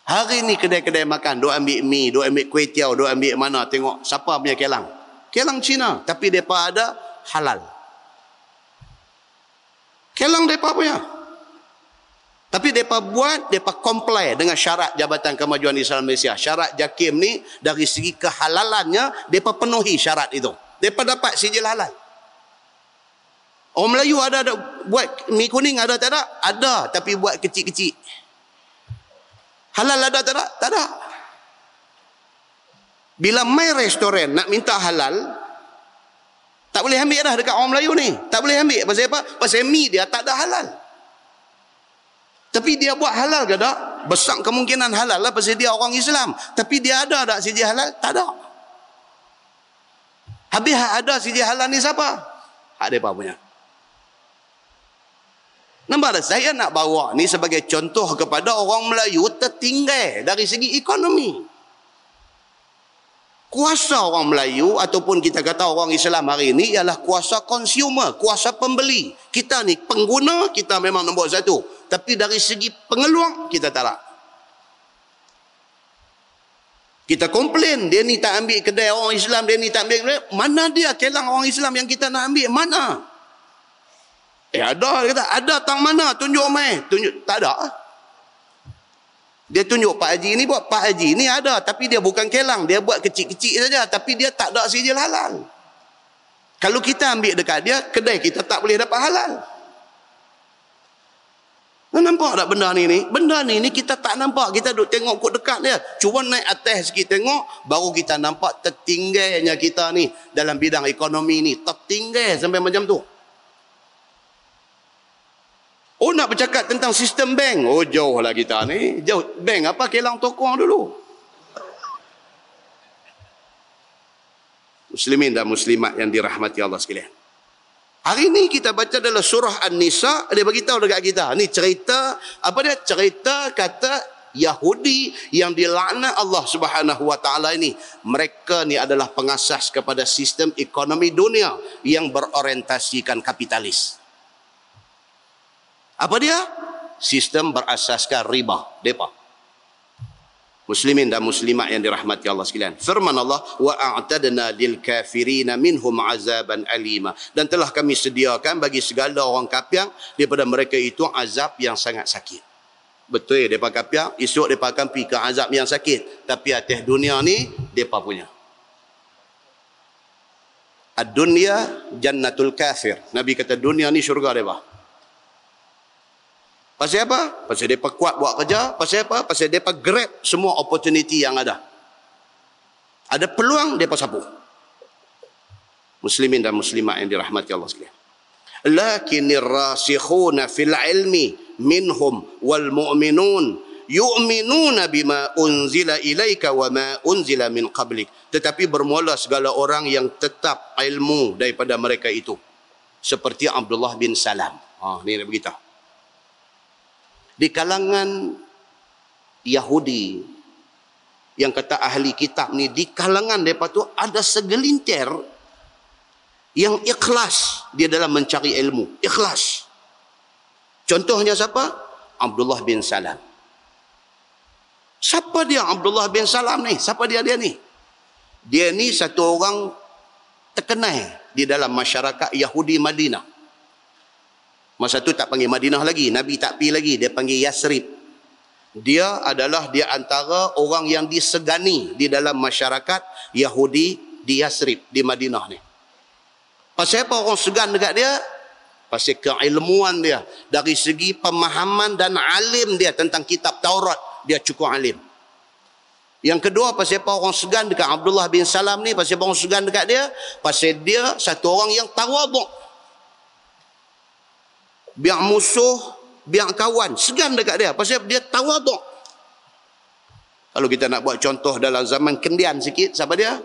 Hari ni kedai-kedai makan, duk ambil mi, duk ambil kuih tiaw, duk ambil mana, tengok siapa punya kelang. Kelang Cina, tapi mereka ada halal. Kelang mereka punya. Tapi mereka buat, mereka comply dengan syarat Jabatan Kemajuan Islam Malaysia. Syarat JAKIM ni, dari segi kehalalannya, mereka penuhi syarat itu. Mereka dapat sijil halal. Orang Melayu ada, ada buat mi kuning ada tak ada? Ada tapi buat kecil-kecil. Halal ada tak ada? Tak ada. Bila mai restoran nak minta halal, tak boleh ambil dah dekat orang Melayu ni. Tak boleh ambil. Pasal apa? Pasal mi dia tak ada halal. Tapi dia buat halal ke tak? Besar kemungkinan halal lah pasal dia orang Islam. Tapi dia ada tak sijil halal? Tak ada. Habis ada sijil halal ni siapa? Hak mereka punya. Nampak tak? Saya nak bawa ni sebagai contoh kepada orang Melayu tertinggal dari segi ekonomi. Kuasa orang Melayu ataupun kita kata orang Islam hari ini ialah kuasa consumer, kuasa pembeli. Kita ni pengguna, kita memang nombor satu. Tapi dari segi pengeluar, kita tak nak. Kita komplain, dia ni tak ambil kedai orang Islam, dia ni tak ambil kedai. Mana dia kelang orang Islam yang kita nak ambil? Mana? Eh ada kata, ada tang mana? Tunjuk mai. Tunjuk tak ada. Dia tunjuk Pak Haji ni buat Pak Haji ni ada tapi dia bukan kelang, dia buat kecil-kecil saja tapi dia tak ada sijil halal. Kalau kita ambil dekat dia, kedai kita tak boleh dapat halal. Nampak tak benda ni ni? Benda ni ni kita tak nampak. Kita duduk tengok kod dekat dia. Cuba naik atas sikit tengok. Baru kita nampak tertinggalnya kita ni. Dalam bidang ekonomi ni. Tertinggal sampai macam tu. Oh nak bercakap tentang sistem bank. Oh jauh lah kita ni. Jauh. Bank apa? Kelang tokong dulu. Muslimin dan muslimat yang dirahmati Allah sekalian. Hari ini kita baca dalam surah An-Nisa, dia beritahu dekat kita. Ni cerita, apa dia? Cerita kata Yahudi yang dilaknat Allah Subhanahu wa taala ini mereka ni adalah pengasas kepada sistem ekonomi dunia yang berorientasikan kapitalis apa dia sistem berasaskan riba depa muslimin dan muslimat yang dirahmati Allah sekalian firman Allah wa a'tadna lil kafirin minhum azaban alima dan telah kami sediakan bagi segala orang kafir daripada mereka itu azab yang sangat sakit Betul mereka kapiak. Esok mereka akan pergi ke azab yang sakit. Tapi atas dunia ni, mereka punya. Ad-dunya jannatul kafir. Nabi kata dunia ni syurga mereka. Pasal apa? Pasal mereka kuat buat kerja. Pasal apa? Pasal mereka grab semua opportunity yang ada. Ada peluang, mereka sapu. Muslimin dan muslimat yang dirahmati Allah sekalian. Lakinir rasikhuna fil ilmi minhum wal mu'minun yu'minuna bima unzila ilaika wa ma unzila min qablik tetapi bermula segala orang yang tetap ilmu daripada mereka itu seperti Abdullah bin Salam ah ha, ni dia beritahu di kalangan Yahudi yang kata ahli kitab ni di kalangan mereka tu ada segelintir yang ikhlas dia dalam mencari ilmu ikhlas Contohnya siapa? Abdullah bin Salam. Siapa dia Abdullah bin Salam ni? Siapa dia dia ni? Dia ni satu orang terkenal di dalam masyarakat Yahudi Madinah. Masa tu tak panggil Madinah lagi. Nabi tak pergi lagi. Dia panggil Yasrib. Dia adalah dia antara orang yang disegani di dalam masyarakat Yahudi di Yasrib, di Madinah ni. Pasal apa orang segan dekat dia? pasal keilmuan dia dari segi pemahaman dan alim dia tentang kitab Taurat dia cukup alim yang kedua pasal apa orang segan dekat Abdullah bin Salam ni pasal apa orang segan dekat dia pasal dia satu orang yang tawaduk biar musuh biar kawan segan dekat dia pasal dia tawaduk kalau kita nak buat contoh dalam zaman kendian sikit siapa dia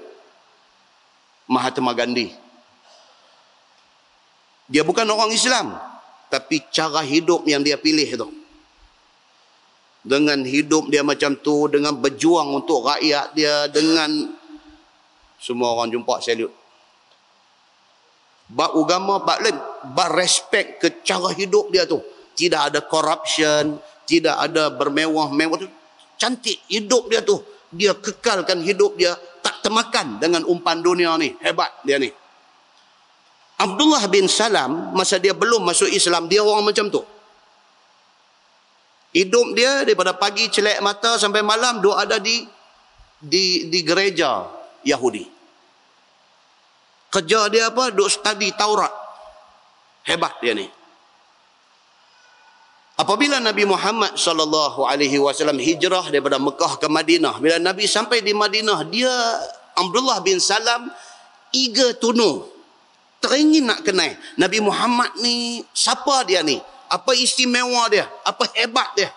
Mahatma Gandhi dia bukan orang Islam. Tapi cara hidup yang dia pilih tu. Dengan hidup dia macam tu. Dengan berjuang untuk rakyat dia. Dengan semua orang jumpa salute. Bak agama, bak lain. Bak respect ke cara hidup dia tu. Tidak ada corruption. Tidak ada bermewah-mewah tu. Cantik hidup dia tu. Dia kekalkan hidup dia. Tak termakan dengan umpan dunia ni. Hebat dia ni. Abdullah bin Salam masa dia belum masuk Islam dia orang macam tu hidup dia daripada pagi celek mata sampai malam dia ada di di di gereja Yahudi kerja dia apa? Duk study Taurat. Hebat dia ni. Apabila Nabi Muhammad sallallahu alaihi wasallam hijrah daripada Mekah ke Madinah bila Nabi sampai di Madinah dia Abdullah bin Salam eager to know. Teringin nak kenal. Nabi Muhammad ni siapa dia ni? Apa istimewa dia? Apa hebat dia?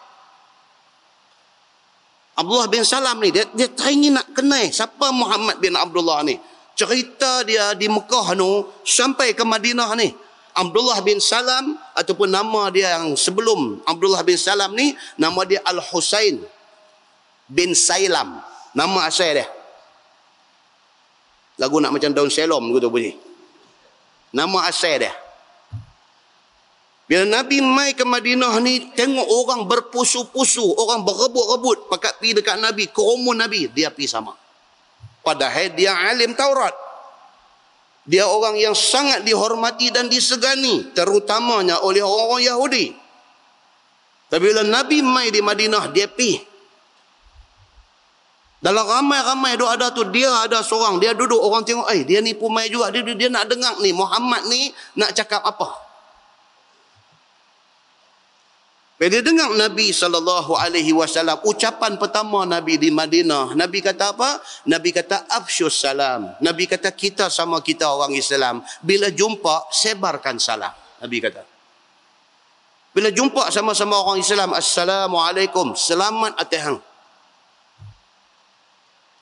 Abdullah bin Salam ni dia, dia teringin nak kenal siapa Muhammad bin Abdullah ni cerita dia di Mekah tu sampai ke Madinah ni Abdullah bin Salam ataupun nama dia yang sebelum Abdullah bin Salam ni nama dia Al-Husain bin Sailam nama asal dia lagu nak macam daun selom gitu bunyi Nama asal dia. Bila Nabi mai ke Madinah ni, tengok orang berpusu-pusu, orang berebut-rebut, pakat pergi dekat Nabi, kerumun Nabi, dia pergi sama. Padahal dia alim Taurat. Dia orang yang sangat dihormati dan disegani, terutamanya oleh orang-orang Yahudi. Tapi bila Nabi mai di Madinah, dia pergi. Dalam ramai-ramai duk ada tu dia ada seorang dia duduk orang tengok eh dia ni pun mai juga dia, dia nak dengar ni Muhammad ni nak cakap apa. Bila dengar Nabi sallallahu alaihi wasallam ucapan pertama Nabi di Madinah Nabi kata apa? Nabi kata afsyus salam. Nabi kata kita sama kita orang Islam bila jumpa sebarkan salam. Nabi kata. Bila jumpa sama-sama orang Islam assalamualaikum selamat atas hang.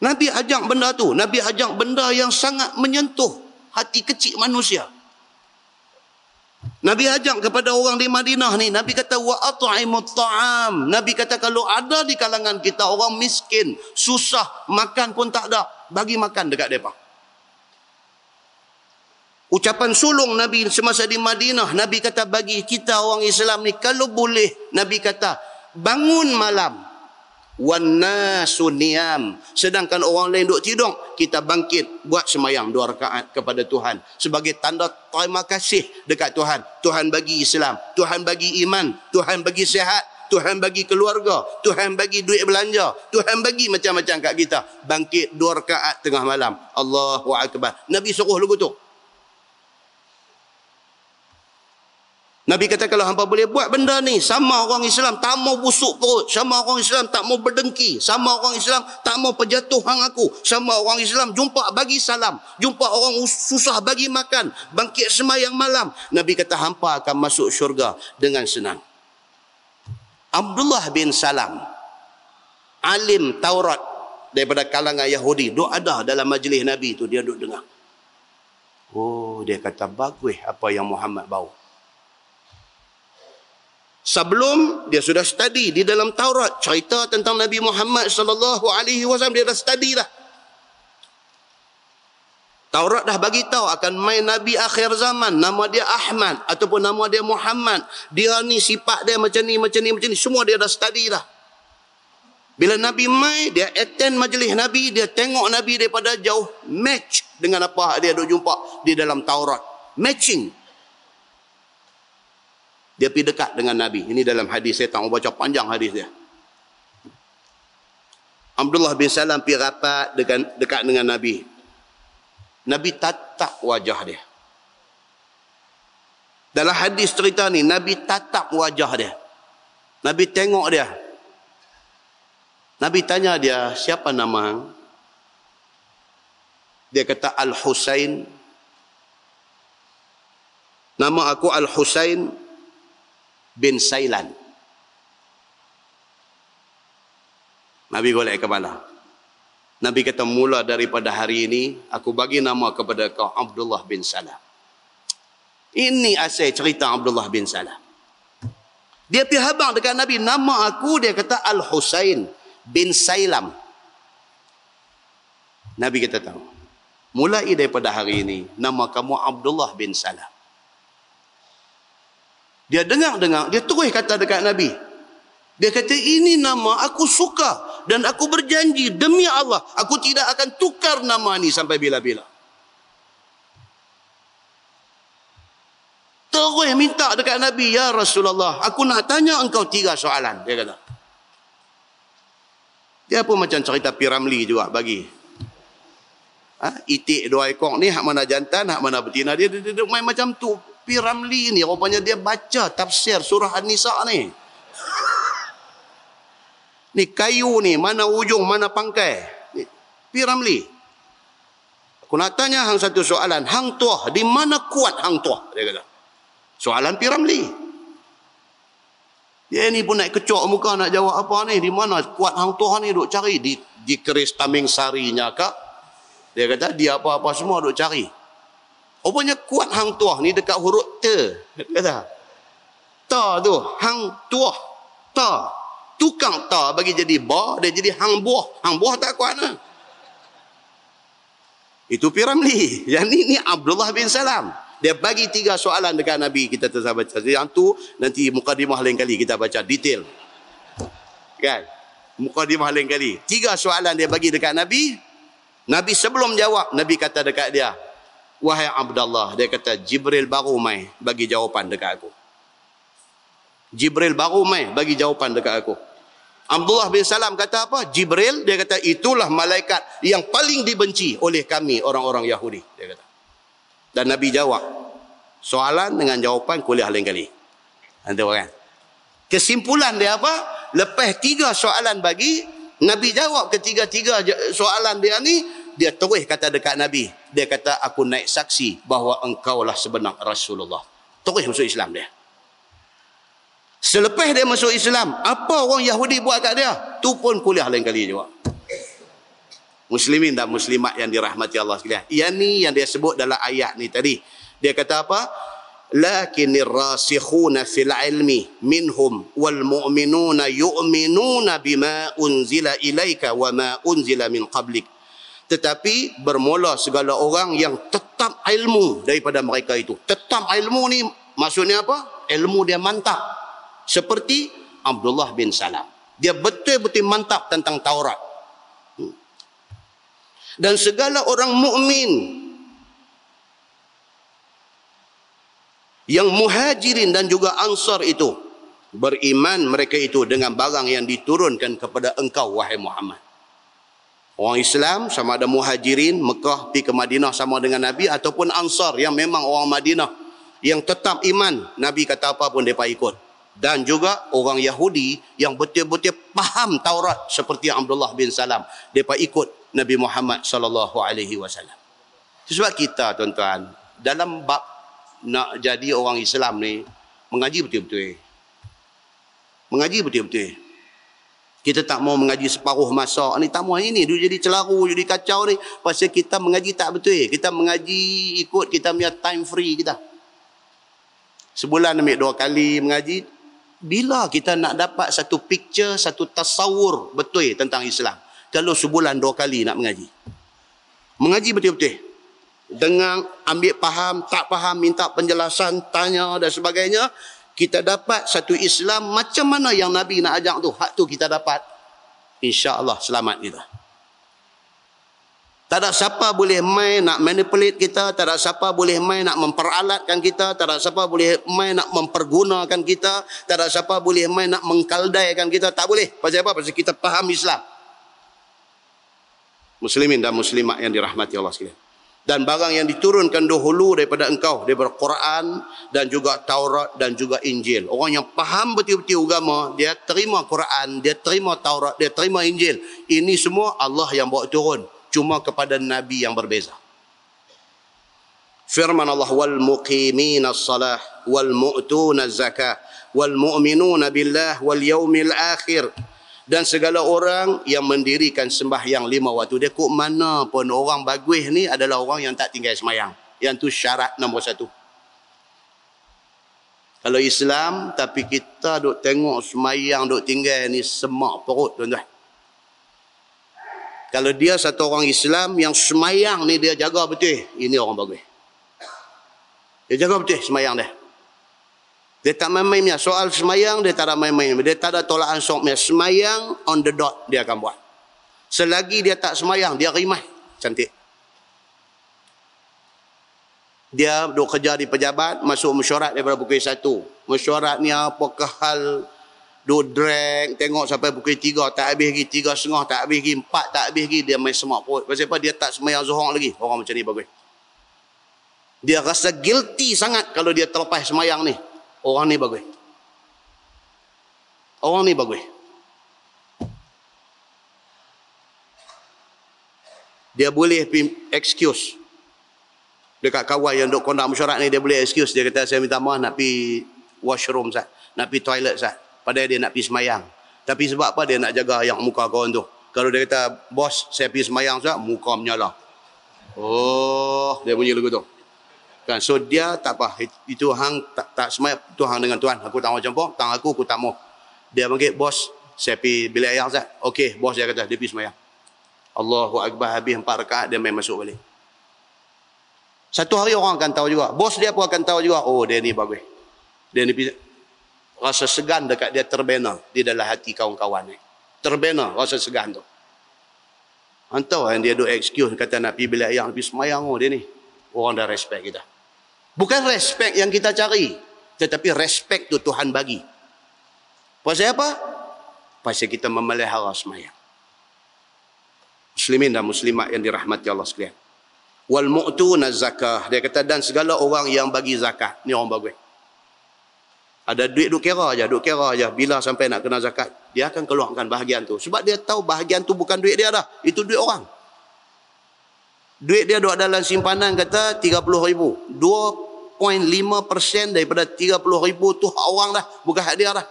Nabi ajak benda tu. Nabi ajak benda yang sangat menyentuh hati kecil manusia. Nabi ajak kepada orang di Madinah ni. Nabi kata, wa at'imut ta'am. Nabi kata, kalau ada di kalangan kita orang miskin, susah, makan pun tak ada, bagi makan dekat mereka. Ucapan sulung Nabi semasa di Madinah, Nabi kata bagi kita orang Islam ni, kalau boleh, Nabi kata, bangun malam, wannasu niyam. Sedangkan orang lain duk tidur kita bangkit buat semayang dua rakaat kepada Tuhan. Sebagai tanda terima kasih dekat Tuhan. Tuhan bagi Islam Tuhan bagi iman Tuhan bagi sehat Tuhan bagi keluarga Tuhan bagi duit belanja Tuhan bagi macam-macam kat kita. Bangkit dua rakaat tengah malam. Allahu akbar. Nabi suruh lagu tu Nabi kata kalau hampa boleh buat benda ni sama orang Islam tak mau busuk perut, sama orang Islam tak mau berdengki, sama orang Islam tak mau penjatuh hang aku, sama orang Islam jumpa bagi salam, jumpa orang susah bagi makan, bangkit semayang malam. Nabi kata hampa akan masuk syurga dengan senang. Abdullah bin Salam alim Taurat daripada kalangan Yahudi duk ada dalam majlis Nabi tu dia duk dengar. Oh dia kata bagus apa yang Muhammad bawa. Sebelum dia sudah study di dalam Taurat cerita tentang Nabi Muhammad sallallahu alaihi wasallam dia dah study dah. Taurat dah bagi tahu akan main nabi akhir zaman nama dia Ahmad ataupun nama dia Muhammad. Dia ni sifat dia macam ni macam ni macam ni semua dia dah study dah. Bila Nabi mai dia attend majlis Nabi dia tengok Nabi daripada jauh match dengan apa dia duk jumpa di dalam Taurat. Matching dia pergi dekat dengan Nabi. Ini dalam hadis saya tak mau baca panjang hadis dia. Abdullah bin Salam pergi rapat dengan, dekat dengan Nabi. Nabi tatap wajah dia. Dalam hadis cerita ni, Nabi tatap wajah dia. Nabi tengok dia. Nabi tanya dia, siapa nama? Dia kata Al-Husain. Nama aku Al-Husain bin Sailan. Nabi golek kepala. Nabi kata mula daripada hari ini aku bagi nama kepada kau Abdullah bin Salam. Ini asal cerita Abdullah bin Salam. Dia pergi habang dekat Nabi nama aku dia kata Al Husain bin Sailam. Nabi kata tahu. Mulai daripada hari ini nama kamu Abdullah bin Salam. Dia dengar-dengar, dia terus kata dekat Nabi. Dia kata, ini nama aku suka dan aku berjanji demi Allah, aku tidak akan tukar nama ni sampai bila-bila. Terus minta dekat Nabi, Ya Rasulullah, aku nak tanya engkau tiga soalan. Dia kata. Dia pun macam cerita Piramli juga bagi. Ha? Itik dua ekor ni, hak mana jantan, hak mana betina. Dia duduk main macam tu. Pi Ramli ni rupanya dia baca tafsir surah An-Nisa ni. Ni kayu ni mana ujung mana pangkai. Pi Ramli. Aku nak tanya hang satu soalan, hang tuah di mana kuat hang tuah dia kata. Soalan Pi Ramli. Dia ni pun nak kecok muka nak jawab apa ni, di mana kuat hang tuah ni duk cari di di keris taming sarinya kak. Dia kata dia apa-apa semua duk cari. Rupanya kuat hang tuah ni dekat huruf te. Kata. Ta tu. Hang tuah. Ta. Tukang ta bagi jadi ba. Dia jadi hang buah. Hang buah tak kuat lah. Itu Piramli. [laughs] Yang ni, ni Abdullah bin Salam. Dia bagi tiga soalan dekat Nabi. Kita terus baca. Yang tu nanti mukadimah lain kali kita baca. Detail. Kan? Mukadimah lain kali. Tiga soalan dia bagi dekat Nabi. Nabi sebelum jawab. Nabi kata dekat dia. Wahai Abdullah, dia kata Jibril baru mai bagi jawapan dekat aku. Jibril baru mai bagi jawapan dekat aku. Abdullah bin Salam kata apa? Jibril dia kata itulah malaikat yang paling dibenci oleh kami orang-orang Yahudi dia kata. Dan Nabi jawab soalan dengan jawapan kuliah lain kali. Nanti kan. Kesimpulan dia apa? Lepas tiga soalan bagi Nabi jawab ketiga-tiga soalan dia ni dia terus kata dekat Nabi. Dia kata, aku naik saksi bahawa engkau lah sebenar Rasulullah. Terus masuk Islam dia. Selepas dia masuk Islam, apa orang Yahudi buat kat dia? Tu pun kuliah lain kali juga. Muslimin dan muslimat yang dirahmati Allah sekalian. Yang ni yang dia sebut dalam ayat ni tadi. Dia kata apa? Lakinir rasikhuna fil ilmi minhum wal mu'minuna yu'minuna bima unzila ilaika wa ma unzila min qablik. Tetapi bermula segala orang yang tetap ilmu daripada mereka itu. Tetap ilmu ni maksudnya apa? Ilmu dia mantap. Seperti Abdullah bin Salam. Dia betul-betul mantap tentang Taurat dan segala orang mukmin yang muhajirin dan juga ansar itu beriman mereka itu dengan barang yang diturunkan kepada engkau wahai Muhammad orang Islam sama ada muhajirin Mekah pergi ke Madinah sama dengan Nabi ataupun ansar yang memang orang Madinah yang tetap iman Nabi kata apa pun mereka ikut dan juga orang Yahudi yang betul-betul faham Taurat seperti Abdullah bin Salam mereka ikut Nabi Muhammad sallallahu alaihi wasallam. Sebab kita tuan-tuan dalam bab nak jadi orang Islam ni mengaji betul-betul. Mengaji betul-betul. Kita tak mau mengaji separuh masa ni tak mau ini dia jadi celaru jadi kacau ni pasal kita mengaji tak betul. Kita mengaji ikut kita punya time free kita. Sebulan ambil dua kali mengaji bila kita nak dapat satu picture, satu tasawur betul tentang Islam kalau sebulan dua kali nak mengaji. Mengaji betul-betul. Dengan ambil faham, tak faham, minta penjelasan, tanya dan sebagainya. Kita dapat satu Islam macam mana yang Nabi nak ajak tu. Hak tu kita dapat. InsyaAllah selamat kita. Tak ada siapa boleh main nak manipulate kita. Tak ada siapa boleh main nak memperalatkan kita. Tak ada siapa boleh main nak mempergunakan kita. Tak ada siapa boleh main nak mengkaldaikan kita. Tak boleh. Pasal apa? Pasal kita faham Islam muslimin dan muslimat yang dirahmati Allah sekalian. Dan barang yang diturunkan dahulu daripada engkau daripada Quran dan juga Taurat dan juga Injil. Orang yang faham betul-betul agama, dia terima Quran, dia terima Taurat, dia terima Injil. Ini semua Allah yang bawa turun cuma kepada nabi yang berbeza. Firman Allah wal muqimin as-salah wal mu'tun az-zakah wal mu'minuna billah wal yaumil akhir dan segala orang yang mendirikan sembahyang lima waktu dia kok mana pun orang bagus ni adalah orang yang tak tinggal sembahyang yang tu syarat nombor satu. Kalau Islam tapi kita duk tengok sembahyang duk tinggal ni semak perut tuan-tuan. Kalau dia satu orang Islam yang sembahyang ni dia jaga betul. Ini orang bagus. Dia jaga betul sembahyang dia dia tak main-main punya. Soal semayang, dia tak ada main-main. Dia tak ada tolakan sok punya. Semayang, on the dot, dia akan buat. Selagi dia tak semayang, dia rimah. Cantik. Dia duduk kerja di pejabat, masuk mesyuarat daripada pukul satu. Mesyuarat ni apakah hal duduk drag, tengok sampai pukul tiga, tak habis lagi. Tiga setengah, tak habis lagi. Empat, tak habis lagi. Dia main semak perut. Pasal apa? Dia tak semayang zuhur lagi. Orang macam ni bagus. Dia rasa guilty sangat kalau dia terlepas semayang ni. Orang ni bagus. Orang ni bagus. Dia boleh excuse. Dekat kawan yang duk kondak mesyuarat ni, dia boleh excuse. Dia kata, saya minta maaf nak pergi washroom, sah. nak pergi toilet. Sah. Padahal dia nak pergi semayang. Tapi sebab apa dia nak jaga yang muka kawan tu? Kalau dia kata, bos, saya pergi semayang, sah, muka menyala. Oh, dia bunyi lagu tu. Kan? So dia tak apa. Itu hang tak, tak semai tu hang dengan tuan. Aku tak mau campur. Tang aku, aku tak mau. Dia panggil bos. Saya pergi bilik ayah Zat. Okey, bos dia kata. Dia pergi semayang. Allahu Akbar habis empat rakaat. Dia main masuk balik. Satu hari orang akan tahu juga. Bos dia pun akan tahu juga. Oh, dia ni bagus. Dia ni rasa segan dekat dia terbena di dalam hati kawan-kawan ni. Terbena rasa segan tu. Hantar yang dia duk excuse kata nak pergi bilik ayah pergi semayang oh dia ni. Orang dah respect kita. Bukan respect yang kita cari. Tetapi respect tu Tuhan bagi. Pasal apa? Pasal kita memelihara semayang. Muslimin dan muslimat yang dirahmati Allah sekalian. Wal mu'tuna zakah. Dia kata dan segala orang yang bagi zakat. Ni orang bagus. Ada duit duk kira aja, duk kira aja. Bila sampai nak kena zakat, dia akan keluarkan bahagian tu. Sebab dia tahu bahagian tu bukan duit dia dah. Itu duit orang. Duit dia duduk dalam simpanan kata 30 ribu. 2.5% daripada 30 ribu tu hak orang dah. Bukan hak dia dah.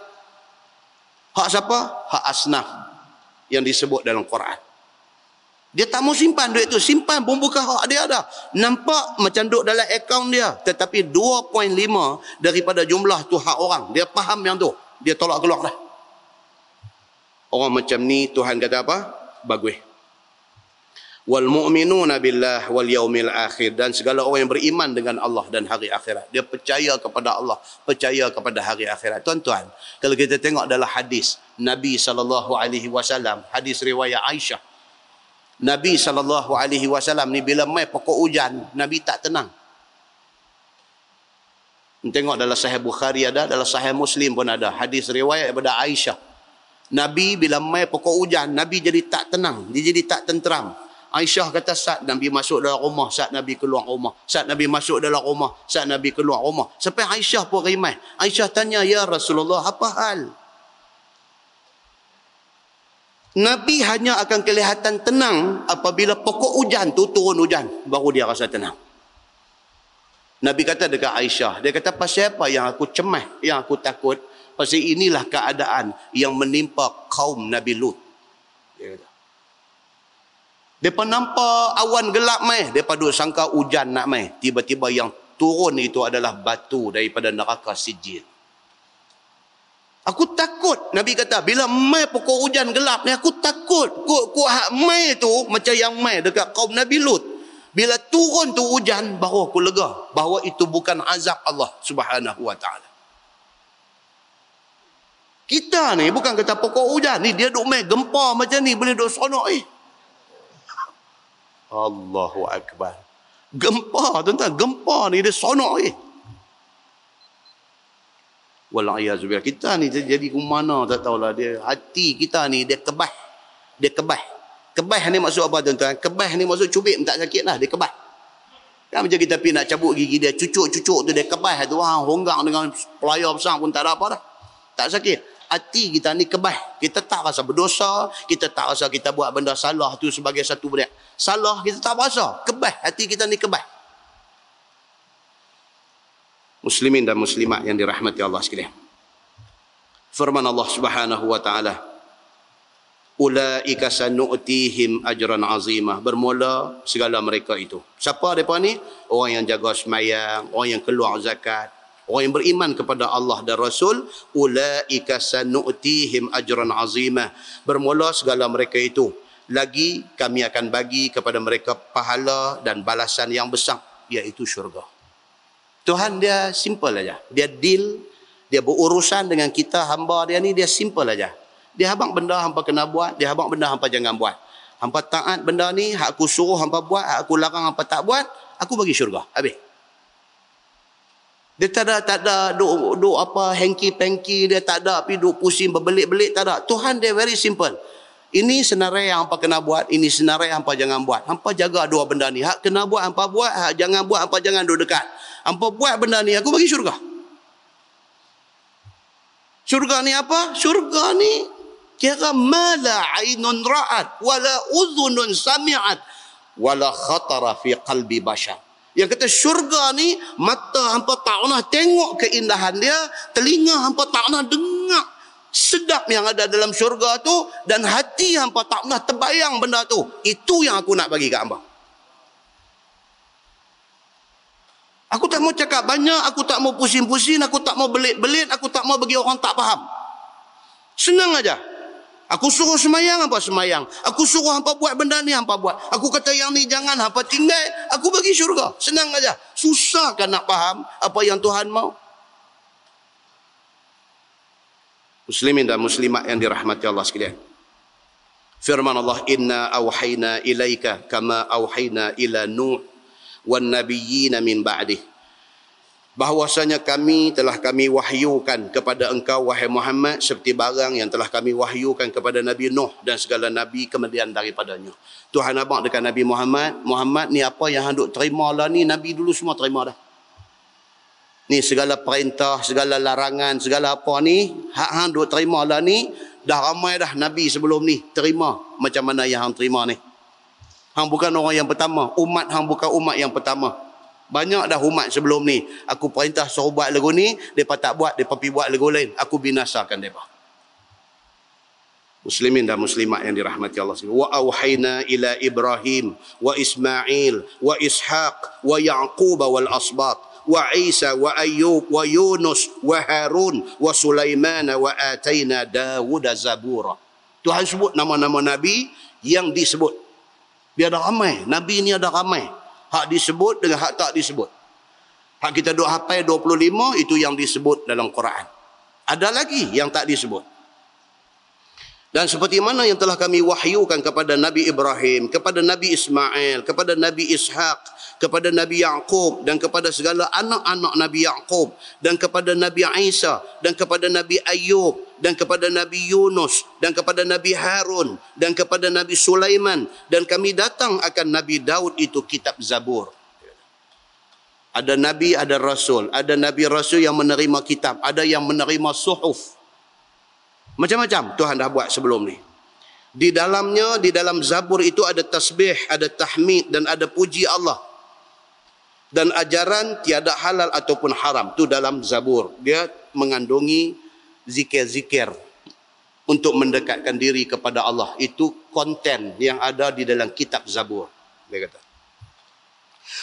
Hak siapa? Hak asnaf. Yang disebut dalam Quran. Dia tak mau simpan duit tu. Simpan pun bukan hak dia dah. Nampak macam duduk dalam akaun dia. Tetapi 2.5 daripada jumlah tu hak orang. Dia faham yang tu. Dia tolak keluar dah. Orang macam ni Tuhan kata apa? Bagus wal mu'minuna billah wal yaumil akhir. Dan segala orang yang beriman dengan Allah dan hari akhirat. Dia percaya kepada Allah percaya kepada hari akhirat. Tuan-tuan kalau kita tengok dalam hadis Nabi sallallahu alaihi wasallam hadis riwayat Aisyah. Nabi sallallahu alaihi wasallam ni bila mai pokok hujan Nabi tak tenang. Tengok dalam sahih Bukhari ada dalam sahih Muslim pun ada. Hadis riwayat daripada Aisyah. Nabi bila mai pokok hujan Nabi jadi tak tenang. Dia jadi tak tenteram Aisyah kata saat Nabi masuk dalam rumah, saat Nabi keluar rumah. Saat Nabi masuk dalam rumah, saat Nabi keluar rumah. Sampai Aisyah pun rimai. Aisyah tanya, Ya Rasulullah, apa hal? Nabi hanya akan kelihatan tenang apabila pokok hujan tu turun hujan. Baru dia rasa tenang. Nabi kata dekat Aisyah, dia kata pasal apa yang aku cemas, yang aku takut? Pasal inilah keadaan yang menimpa kaum Nabi Lut. Dia kata. Mereka nampak awan gelap mai. Mereka duduk sangka hujan nak mai. Tiba-tiba yang turun itu adalah batu daripada neraka sijil. Aku takut. Nabi kata, bila mai pokok hujan gelap ni, aku takut. Kuk, kuk hak mai tu, macam yang mai dekat kaum Nabi Lut. Bila turun tu hujan, baru aku lega. Bahawa itu bukan azab Allah subhanahu wa ta'ala. Kita ni bukan kata pokok hujan ni, dia duduk mai gempa macam ni, boleh duduk sonok eh. Allahu Akbar. Gempa tuan-tuan. Gempa ni dia sonok ni. Wala'iyazubillah. Kita ni jadi ke mana tak tahulah. Dia, hati kita ni dia kebah. Dia kebah. Kebah ni maksud apa tuan-tuan? Kebah ni maksud cubit tak sakit lah. Dia kebah. Kan macam kita pergi nak cabut gigi dia. Cucuk-cucuk tu dia kebah tu. Ha, honggang dengan pelayar besar pun tak ada apa dah. Tak sakit hati kita ni kebah. Kita tak rasa berdosa. Kita tak rasa kita buat benda salah tu sebagai satu benda. Salah kita tak rasa. Kebah. Hati kita ni kebah. Muslimin dan muslimat yang dirahmati Allah sekalian. Firman Allah subhanahu wa ta'ala. Ulaika sanu'tihim ajran azimah. Bermula segala mereka itu. Siapa mereka ni? Orang yang jaga semayang. Orang yang keluar zakat Orang yang beriman kepada Allah dan Rasul, ulaika sanu'tihim ajran azimah. Bermula segala mereka itu. Lagi kami akan bagi kepada mereka pahala dan balasan yang besar, iaitu syurga. Tuhan dia simple aja. Dia deal, dia berurusan dengan kita hamba dia ni, dia simple aja. Dia habang benda hampa kena buat, dia habang benda hampa jangan buat. Hampa taat benda ni, hak aku suruh hampa buat, hak aku larang hampa tak buat, aku bagi syurga. Habis. Dia tak ada, tak ada duk, duk apa, hanky-panky, dia tak ada, tapi duk pusing, berbelit-belit, tak ada. Tuhan dia very simple. Ini senarai yang hampa kena buat, ini senarai yang hampa jangan buat. Hampa jaga dua benda ni. Hak kena buat, hampa buat, hak jangan buat, hampa jangan duduk dekat. Hampa buat benda ni, aku bagi syurga. Syurga ni apa? Syurga ni kira mala ainun ra'at, wala uzunun sami'at, wala khatara fi qalbi bashar. Yang kata syurga ni mata hampa tak pernah tengok keindahan dia, telinga hampa tak pernah dengar sedap yang ada dalam syurga tu dan hati hampa tak pernah terbayang benda tu. Itu yang aku nak bagi kat hamba. Aku tak mau cakap banyak, aku tak mau pusing-pusing, aku tak mau belit-belit, aku tak mau bagi orang tak faham. Senang aja. Aku suruh semayang, apa semayang. Aku suruh hampa buat benda ni, hampa buat. Aku kata yang ni jangan, hampa tinggal. Aku bagi syurga. Senang aja. Susah kan nak faham apa yang Tuhan mau? Muslimin dan muslimat yang dirahmati Allah sekalian. Firman Allah, Inna awhayna ilaika kama awhayna ila Nuh wan nabiyyina min ba'dih bahwasanya kami telah kami wahyukan kepada engkau wahai Muhammad seperti barang yang telah kami wahyukan kepada Nabi Nuh dan segala nabi kemudian daripadanya. Tuhan abang dekat Nabi Muhammad, Muhammad ni apa yang hendak terima lah ni nabi dulu semua terima dah. Ni segala perintah, segala larangan, segala apa ni hak hang duk terima lah ni dah ramai dah nabi sebelum ni terima macam mana yang hang terima ni. Hang bukan orang yang pertama, umat hang bukan umat yang pertama. Banyak dah umat sebelum ni. Aku perintah suruh buat lagu ni. Mereka tak buat. Mereka pergi buat lagu lain. Aku binasakan mereka. muslimin dan muslimat yang dirahmati Allah wa auhayna ila ibrahim wa ismail wa ishaq wa yaqub wal asbat wa isa wa ayyub wa yunus wa harun wa sulaiman wa ataina daud zabura Tuhan sebut nama-nama nabi yang disebut dia ada ramai nabi ni ada ramai hak disebut dengan hak tak disebut. Hak kita duk hafal 25 itu yang disebut dalam Quran. Ada lagi yang tak disebut dan seperti mana yang telah kami wahyukan kepada Nabi Ibrahim, kepada Nabi Ismail, kepada Nabi Ishaq, kepada Nabi Yaqub dan kepada segala anak-anak Nabi Yaqub dan kepada Nabi Isa dan kepada Nabi Ayub dan kepada Nabi Yunus dan kepada Nabi Harun dan kepada Nabi Sulaiman dan kami datang akan Nabi Daud itu kitab Zabur. Ada nabi, ada rasul, ada nabi rasul yang menerima kitab, ada yang menerima suhuf. Macam-macam Tuhan dah buat sebelum ni. Di dalamnya, di dalam Zabur itu ada tasbih, ada tahmid dan ada puji Allah. Dan ajaran tiada halal ataupun haram. Itu dalam Zabur. Dia mengandungi zikir-zikir untuk mendekatkan diri kepada Allah. Itu konten yang ada di dalam kitab Zabur. Dia kata.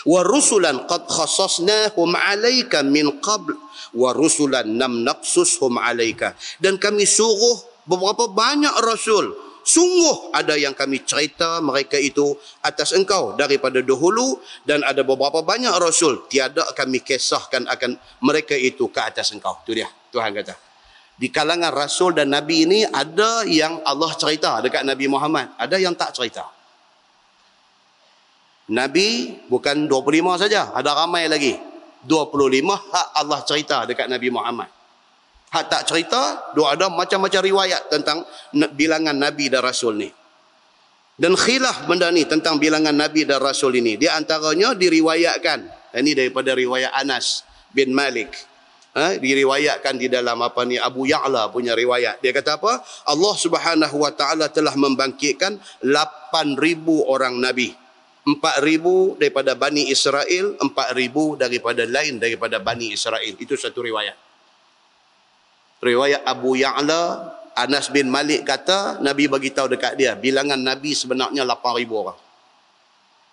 Wa rusulan qad khasasnahum alayka min qabl. Wa rusulan nam naqsushum alayka dan kami suruh beberapa banyak rasul sungguh ada yang kami cerita mereka itu atas engkau daripada dahulu. Dan ada beberapa banyak rasul tiada kami kisahkan akan mereka itu ke atas engkau. Tu dia Tuhan kata. Di kalangan rasul dan nabi ini ada yang Allah cerita dekat Nabi Muhammad. Ada yang tak cerita Nabi bukan 25 saja ada ramai lagi 25 hak Allah cerita dekat Nabi Muhammad. Hak tak cerita, dua ada macam-macam riwayat tentang bilangan Nabi dan Rasul ni. Dan khilaf benda ni tentang bilangan Nabi dan Rasul ini. Di antaranya diriwayatkan. Ini daripada riwayat Anas bin Malik. Ha, diriwayatkan di dalam apa ni Abu Ya'la punya riwayat. Dia kata apa? Allah Subhanahu wa taala telah membangkitkan 8000 orang nabi. Empat ribu daripada Bani Israel, empat ribu daripada lain daripada Bani Israel. Itu satu riwayat. Riwayat Abu Ya'la, Anas bin Malik kata, Nabi bagi tahu dekat dia, bilangan Nabi sebenarnya lapan ribu orang.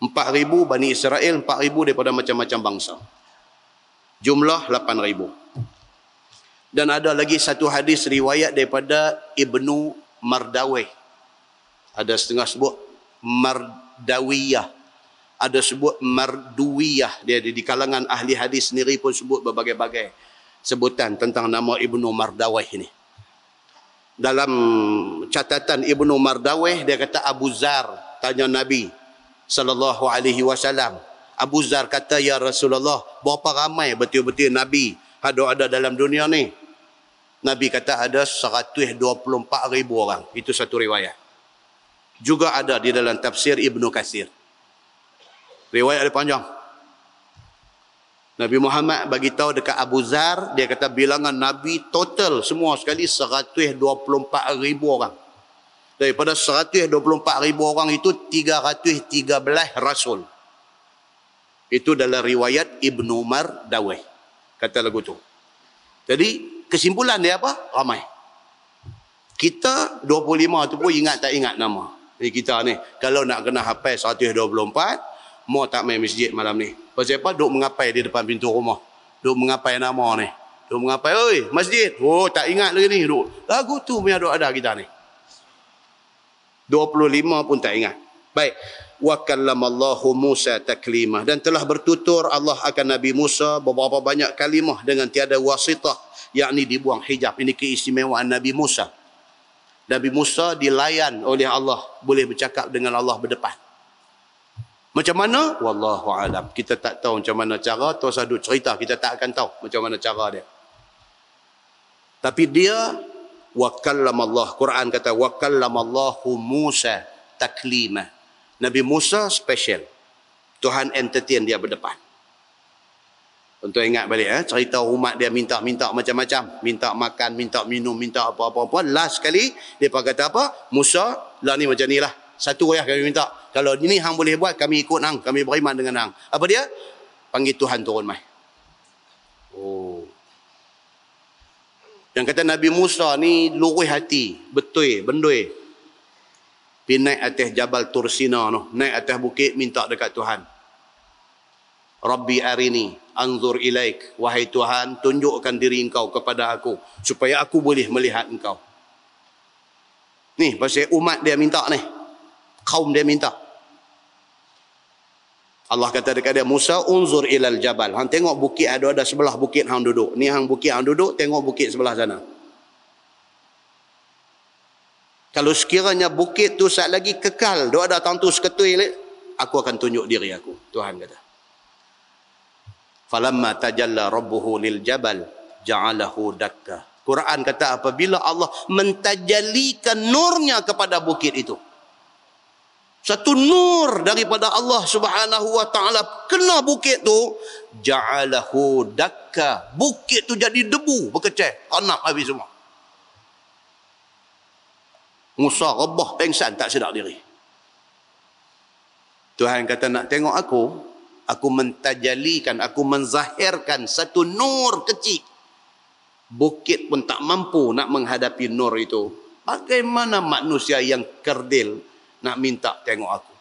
Empat ribu Bani Israel, empat ribu daripada macam-macam bangsa. Jumlah lapan ribu. Dan ada lagi satu hadis riwayat daripada Ibnu Mardawih. Ada setengah sebut Mardawiyah ada sebut marduwiyah dia di kalangan ahli hadis sendiri pun sebut berbagai-bagai sebutan tentang nama Ibnu Mardawih ini. Dalam catatan Ibnu Mardawih dia kata Abu Zar tanya Nabi sallallahu alaihi wasallam. Abu Zar kata ya Rasulullah, berapa ramai betul-betul Nabi ada ada dalam dunia ni? Nabi kata ada 124 ribu orang. Itu satu riwayat. Juga ada di dalam tafsir Ibnu Kasir. Riwayat dia panjang. Nabi Muhammad bagi tahu dekat Abu Zar, dia kata bilangan Nabi total semua sekali 124 ribu orang. Daripada 124 ribu orang itu 313 Rasul. Itu dalam riwayat Ibn Umar Daweh. Kata lagu tu. Jadi kesimpulan dia apa? Ramai. Kita 25 tu pun ingat tak ingat nama. Jadi kita ni kalau nak kena hafal 124 Mau tak main masjid malam ni. Pasal apa? Duk mengapai di depan pintu rumah. Duk mengapai nama ni. Duk mengapai, oi, masjid. Oh, tak ingat lagi ni. Duk. Lagu tu punya duk ada kita ni. 25 pun tak ingat. Baik. Wa kallamallahu Musa taklima. Dan telah bertutur Allah akan Nabi Musa beberapa banyak kalimah dengan tiada wasitah. Yakni dibuang hijab. Ini keistimewaan Nabi Musa. Nabi Musa dilayan oleh Allah. Boleh bercakap dengan Allah berdepan. Macam mana? Wallahu alam. Kita tak tahu macam mana cara. Tuan Sadut cerita. Kita tak akan tahu macam mana cara dia. Tapi dia wa Allah. Quran kata wa kallamallahu Musa taklima. Nabi Musa special. Tuhan entertain dia berdepan. Untuk ingat balik eh, cerita umat dia minta-minta macam-macam. Minta makan, minta minum, minta apa-apa. Last sekali, dia kata apa? Musa, lah ni macam ni lah. Satu ayah kami minta. Kalau ini hang boleh buat, kami ikut hang. Kami beriman dengan hang. Apa dia? Panggil Tuhan turun mai. Oh. Yang kata Nabi Musa ni luruh hati. Betul, bendui. Pergi naik atas Jabal Tursina tu. Naik atas bukit minta dekat Tuhan. Rabbi arini anzur ilaik. Wahai Tuhan, tunjukkan diri engkau kepada aku. Supaya aku boleh melihat engkau. Ni pasal umat dia minta ni. Kaum dia minta. Allah kata dekat dia, Musa unzur ilal jabal. Hang tengok bukit ada ada sebelah bukit hang duduk. Ni hang bukit hang duduk, tengok bukit sebelah sana. Kalau sekiranya bukit tu saat lagi kekal, doa ada tantu seketui aku akan tunjuk diri aku. Tuhan kata. Falamma tajalla rabbuhu lil jabal ja'alahu dakka. Quran kata apabila Allah mentajalikan nurnya kepada bukit itu. Satu nur daripada Allah Subhanahu wa taala kena bukit tu ja'alahu dakka. Bukit tu jadi debu berkecah, anak habis semua. Musa rebah pengsan tak sedar diri. Tuhan kata nak tengok aku, aku mentajalikan, aku menzahirkan satu nur kecil. Bukit pun tak mampu nak menghadapi nur itu. Bagaimana manusia yang kerdil nak minta tengok aku?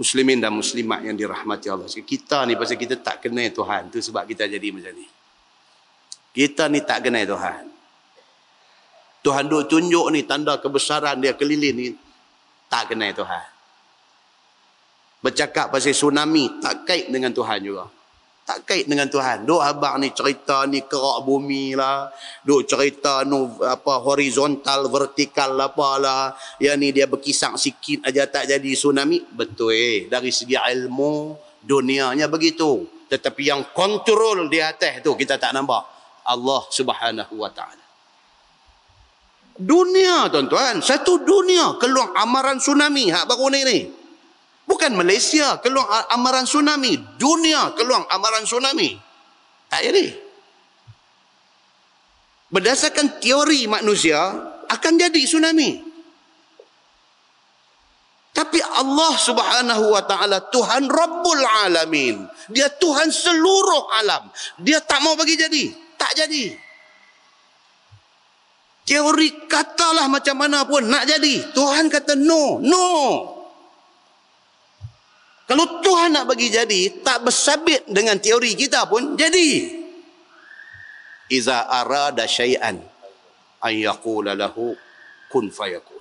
Muslimin dan muslimat yang dirahmati Allah. Kita ni pasal kita tak kenal Tuhan. tu sebab kita jadi macam ni. Kita ni tak kenal Tuhan. Tuhan duk tunjuk ni tanda kebesaran dia keliling ni tak kenal Tuhan. Bercakap pasal tsunami tak kait dengan Tuhan juga. Tak kait dengan Tuhan. Duk abang ni cerita ni kerak bumi lah. Duk cerita nu apa horizontal, vertikal apalah. Yang ni dia berkisar sikit aja tak jadi tsunami. Betul eh. Dari segi ilmu, dunianya begitu. Tetapi yang kontrol di atas tu kita tak nampak. Allah subhanahu wa ta'ala. Dunia tuan-tuan. Satu dunia keluar amaran tsunami. Hak baru ni ni. Bukan Malaysia keluar amaran tsunami. Dunia keluar amaran tsunami. Tak jadi. Berdasarkan teori manusia, akan jadi tsunami. Tapi Allah subhanahu wa ta'ala Tuhan Rabbul Alamin. Dia Tuhan seluruh alam. Dia tak mau bagi jadi. Tak jadi. Teori katalah macam mana pun nak jadi. Tuhan kata no, no. Kalau Tuhan nak bagi jadi, tak bersabit dengan teori kita pun jadi. Iza arada syai'an an yaqula lahu kun fayakun.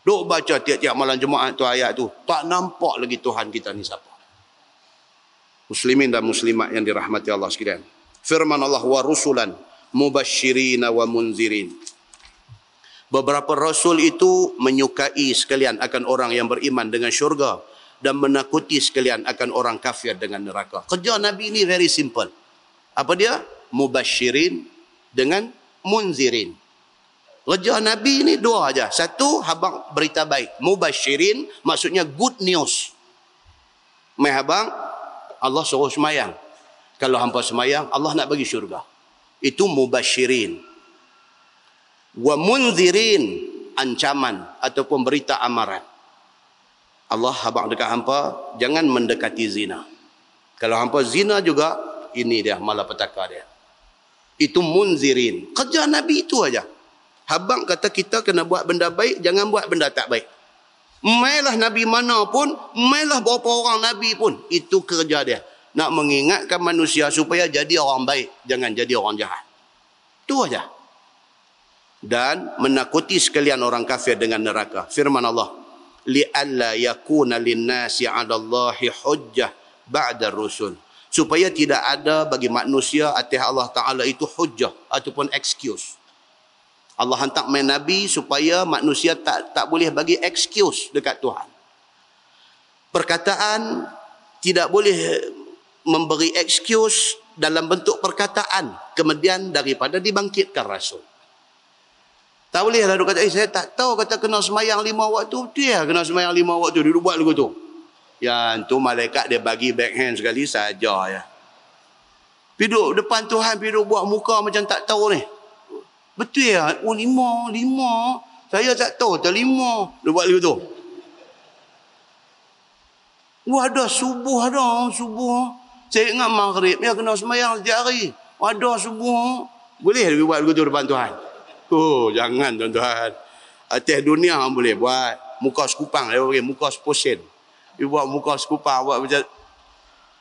Duk baca tiap-tiap malam Jumaat tu ayat tu, tak nampak lagi Tuhan kita ni siapa. Muslimin dan muslimat yang dirahmati Allah sekalian. Firman Allah wa rusulan mubashirin wa munzirin. Beberapa rasul itu menyukai sekalian akan orang yang beriman dengan syurga dan menakuti sekalian akan orang kafir dengan neraka. Kerja Nabi ini very simple. Apa dia? Mubashirin dengan munzirin. Kerja Nabi ini dua aja. Satu, habang berita baik. Mubashirin maksudnya good news. Mai habang, Allah suruh semayang. Kalau hampa semayang, Allah nak bagi syurga. Itu mubashirin wa munzirin ancaman ataupun berita amaran. Allah habaq dekat hampa jangan mendekati zina. Kalau hampa zina juga ini dia malapetaka dia. Itu munzirin. Kerja Nabi itu aja. Habang kata kita kena buat benda baik, jangan buat benda tak baik. Mailah Nabi mana pun, mailah berapa orang Nabi pun, itu kerja dia. Nak mengingatkan manusia supaya jadi orang baik, jangan jadi orang jahat. Itu aja dan menakuti sekalian orang kafir dengan neraka. Firman Allah, "Li'alla yakuna lin-nasi 'ala Allahi hujjah ba'da rusul." Supaya tidak ada bagi manusia atas Allah Taala itu hujjah ataupun excuse. Allah hantar main nabi supaya manusia tak tak boleh bagi excuse dekat Tuhan. Perkataan tidak boleh memberi excuse dalam bentuk perkataan kemudian daripada dibangkitkan rasul. Tak boleh lah kata, eh saya tak tahu kata kena semayang lima waktu. Dia kena semayang lima waktu. Dia buat lagu tu. Yang tu malaikat dia bagi backhand sekali saja ya. Piduk depan Tuhan, piduk buat muka macam tak tahu ni. Betul ya? Oh lima, lima. Saya tak tahu, tak lima. Dia buat lagu tu. Wah ada subuh ada, subuh. Saya ingat maghrib, ya kena semayang setiap hari. Ada subuh. Boleh dia buat lagu tu depan Tuhan? Oh, jangan tuan-tuan. Atas dunia hang boleh buat muka sekupang dia bagi muka seposen. Dia buat muka sekupang buat macam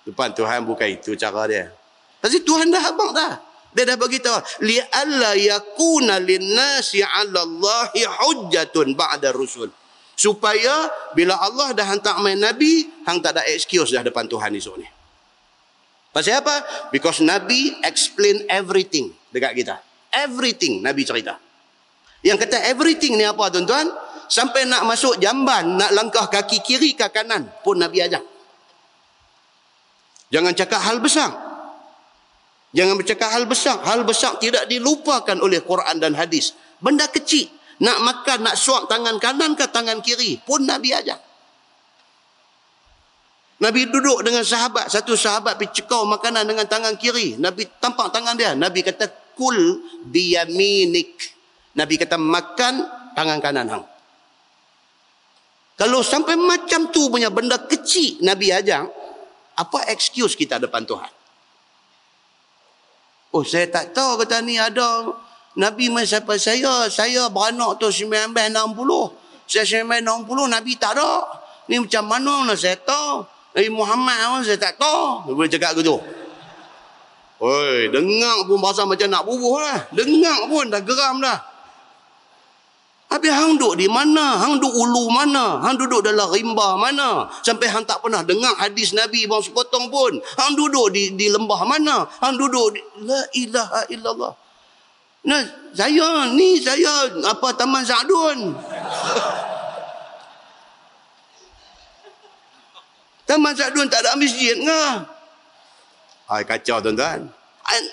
depan Tuhan bukan itu cara dia. Pasti Tuhan dah abang dah. Dia dah bagi tahu li alla yakuna linnasi 'ala Allahi hujjatun ba'da rusul. Supaya bila Allah dah hantar main nabi, hang tak ada excuse dah depan Tuhan esok ni. Pasal apa? Because Nabi explain everything dekat kita. Everything Nabi cerita. Yang kata everything ni apa tuan-tuan? Sampai nak masuk jamban, nak langkah kaki kiri ke kanan pun Nabi ajar. Jangan cakap hal besar. Jangan bercakap hal besar. Hal besar tidak dilupakan oleh Quran dan hadis. Benda kecil. Nak makan, nak suap tangan kanan ke tangan kiri pun Nabi ajar. Nabi duduk dengan sahabat. Satu sahabat pergi cekau makanan dengan tangan kiri. Nabi tampak tangan dia. Nabi kata, Kul biyaminik. Nabi kata, makan tangan kanan hang. Kalau sampai macam tu punya benda kecil Nabi ajar, apa excuse kita depan Tuhan? Oh, saya tak tahu kata ni ada Nabi siapa saya. Saya beranak tu 1960. Saya 1960, Nabi tak ada. Ni macam mana nak saya tahu? Nabi Muhammad pun saya tak tahu. Dia boleh cakap gitu. Oi, dengar pun bahasa macam nak bubuh lah. Dengar pun dah geram dah. Habis hang duduk di mana? Hang duduk ulu mana? Hang duduk dalam rimba mana? Sampai hang tak pernah dengar hadis Nabi bang sepotong pun. Hang duduk di di lembah mana? Hang duduk di la ilaha illallah. Nah, saya ni saya apa Taman Sa'dun. [laughs] Taman Sa'dun tak ada masjid ke? Hai kacau tuan-tuan.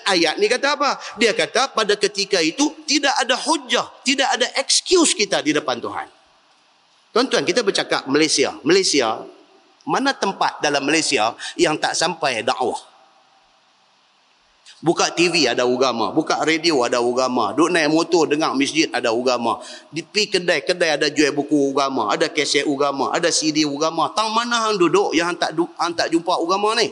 Ayat ni kata apa? Dia kata pada ketika itu tidak ada hujah, tidak ada excuse kita di depan Tuhan. Tuan-tuan, kita bercakap Malaysia. Malaysia, mana tempat dalam Malaysia yang tak sampai dakwah? Buka TV ada agama, buka radio ada agama, duduk naik motor dengar masjid ada agama. Di pi kedai-kedai ada jual buku agama, ada kaset agama, ada CD agama. Tang mana hang duduk yang hang tak hang tak jumpa agama ni?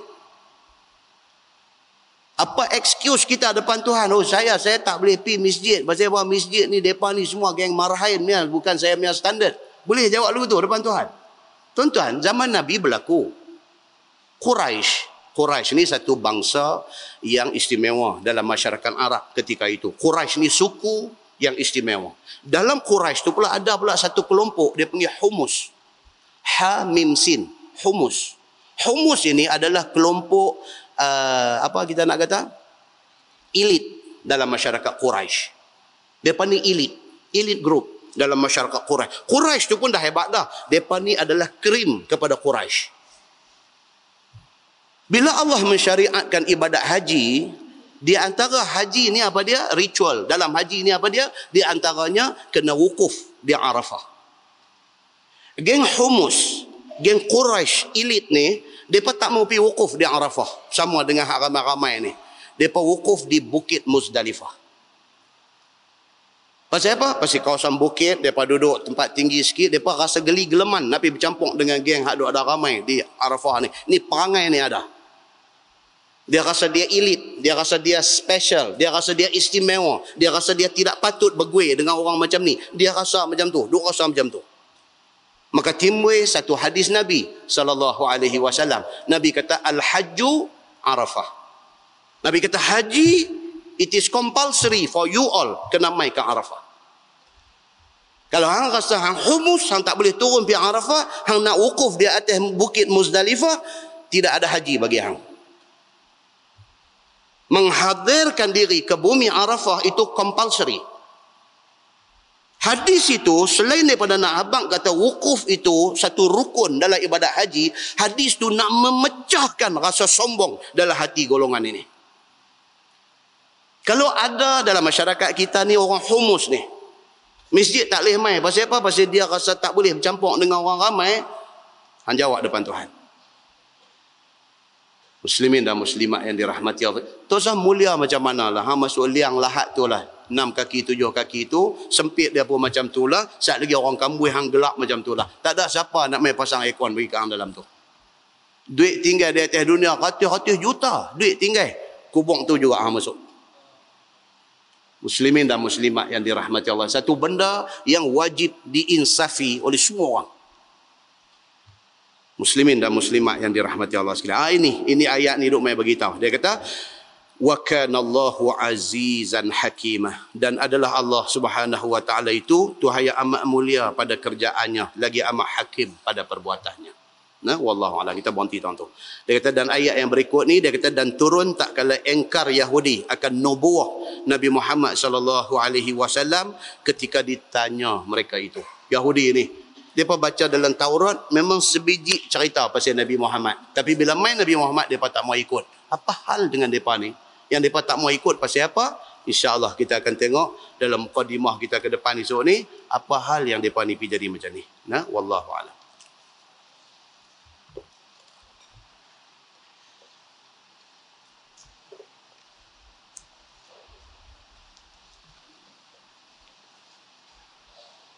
Apa excuse kita depan Tuhan? Oh saya saya tak boleh pi masjid. Pasal apa masjid ni depa ni semua geng marhain ni bukan saya punya standard. Boleh jawab lu tu depan Tuhan. Tuan-tuan, zaman Nabi berlaku. Quraisy Quraisy ini satu bangsa yang istimewa dalam masyarakat Arab ketika itu. Quraisy ini suku yang istimewa. Dalam Quraisy itu pula ada pula satu kelompok dia panggil Humus. Ha mim sin, Humus. Humus ini adalah kelompok uh, apa kita nak kata? Elit dalam masyarakat Quraisy. Dia panggil elit, elit group dalam masyarakat Quraisy. Quraisy itu pun dah hebat dah. Depa ni adalah krim kepada Quraisy. Bila Allah mensyariatkan ibadat haji, di antara haji ni apa dia? Ritual. Dalam haji ni apa dia? Di antaranya kena wukuf di Arafah. Geng Humus, geng Quraisy elit ni, mereka tak mau pergi wukuf di Arafah. Sama dengan ramai-ramai ni. Mereka wukuf di Bukit Muzdalifah. Pasal apa? Pasal kawasan bukit, mereka duduk tempat tinggi sikit, mereka rasa geli geleman nak pergi bercampur dengan geng yang ada ramai di Arafah ni. Ni perangai ni ada. Dia rasa dia elit, dia rasa dia special, dia rasa dia istimewa, dia rasa dia tidak patut bergue dengan orang macam ni. Dia rasa macam tu, dia rasa macam tu. Maka timbul satu hadis Nabi sallallahu alaihi wasallam. Nabi kata al-hajju Arafah. Nabi kata haji it is compulsory for you all kena mai ke Arafah. Kalau hang rasa hang humus, hang tak boleh turun pergi Arafah, hang nak wukuf di atas bukit Muzdalifah, tidak ada haji bagi hang menghadirkan diri ke bumi Arafah itu compulsory. Hadis itu selain daripada nak abang kata wukuf itu satu rukun dalam ibadat haji, hadis itu nak memecahkan rasa sombong dalam hati golongan ini. Kalau ada dalam masyarakat kita ni orang humus ni, masjid tak boleh main. Pasal apa? Pasal dia rasa tak boleh bercampur dengan orang ramai. Han jawab depan Tuhan muslimin dan muslimat yang dirahmati Allah. Tuan mulia macam mana lah. Ha, masuk liang lahat tu lah. Enam kaki, tujuh kaki tu. Sempit dia pun macam tu lah. Saat lagi orang kambuh hang gelap macam tu lah. Tak ada siapa nak main pasang aircon bagi kang dalam tu. Duit tinggal di atas dunia. Ratus-ratus juta. Duit tinggal. Kubung tu juga hang masuk. Muslimin dan muslimat yang dirahmati Allah. Satu benda yang wajib diinsafi oleh semua orang. Muslimin dan muslimat yang dirahmati Allah sekalian. Ah ini, ini ayat ni duk mai bagi tahu. Dia kata wa kana Allahu azizan hakimah dan adalah Allah Subhanahu wa taala itu Tuhan yang amat mulia pada kerjaannya lagi amat hakim pada perbuatannya. Nah, wallahu a'lam. Kita berhenti tuan tu. Dia kata dan ayat yang berikut ni dia kata dan turun tak kala engkar Yahudi akan nubuah Nabi Muhammad sallallahu alaihi wasallam ketika ditanya mereka itu. Yahudi ni pun baca dalam Taurat memang sebiji cerita pasal Nabi Muhammad. Tapi bila main Nabi Muhammad dia tak mau ikut. Apa hal dengan depa ni? Yang depa tak mau ikut pasal apa? InsyaAllah kita akan tengok dalam mukadimah kita ke depan esok ni apa hal yang depa ni pergi jadi macam ni. Nah, wallahu a'lam.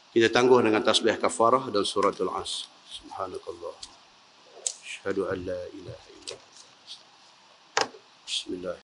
Kita tangguh dengan tasbih kafarah dan suratul as. Subhanakallah. Asyhadu an la ilaha illa Bismillah.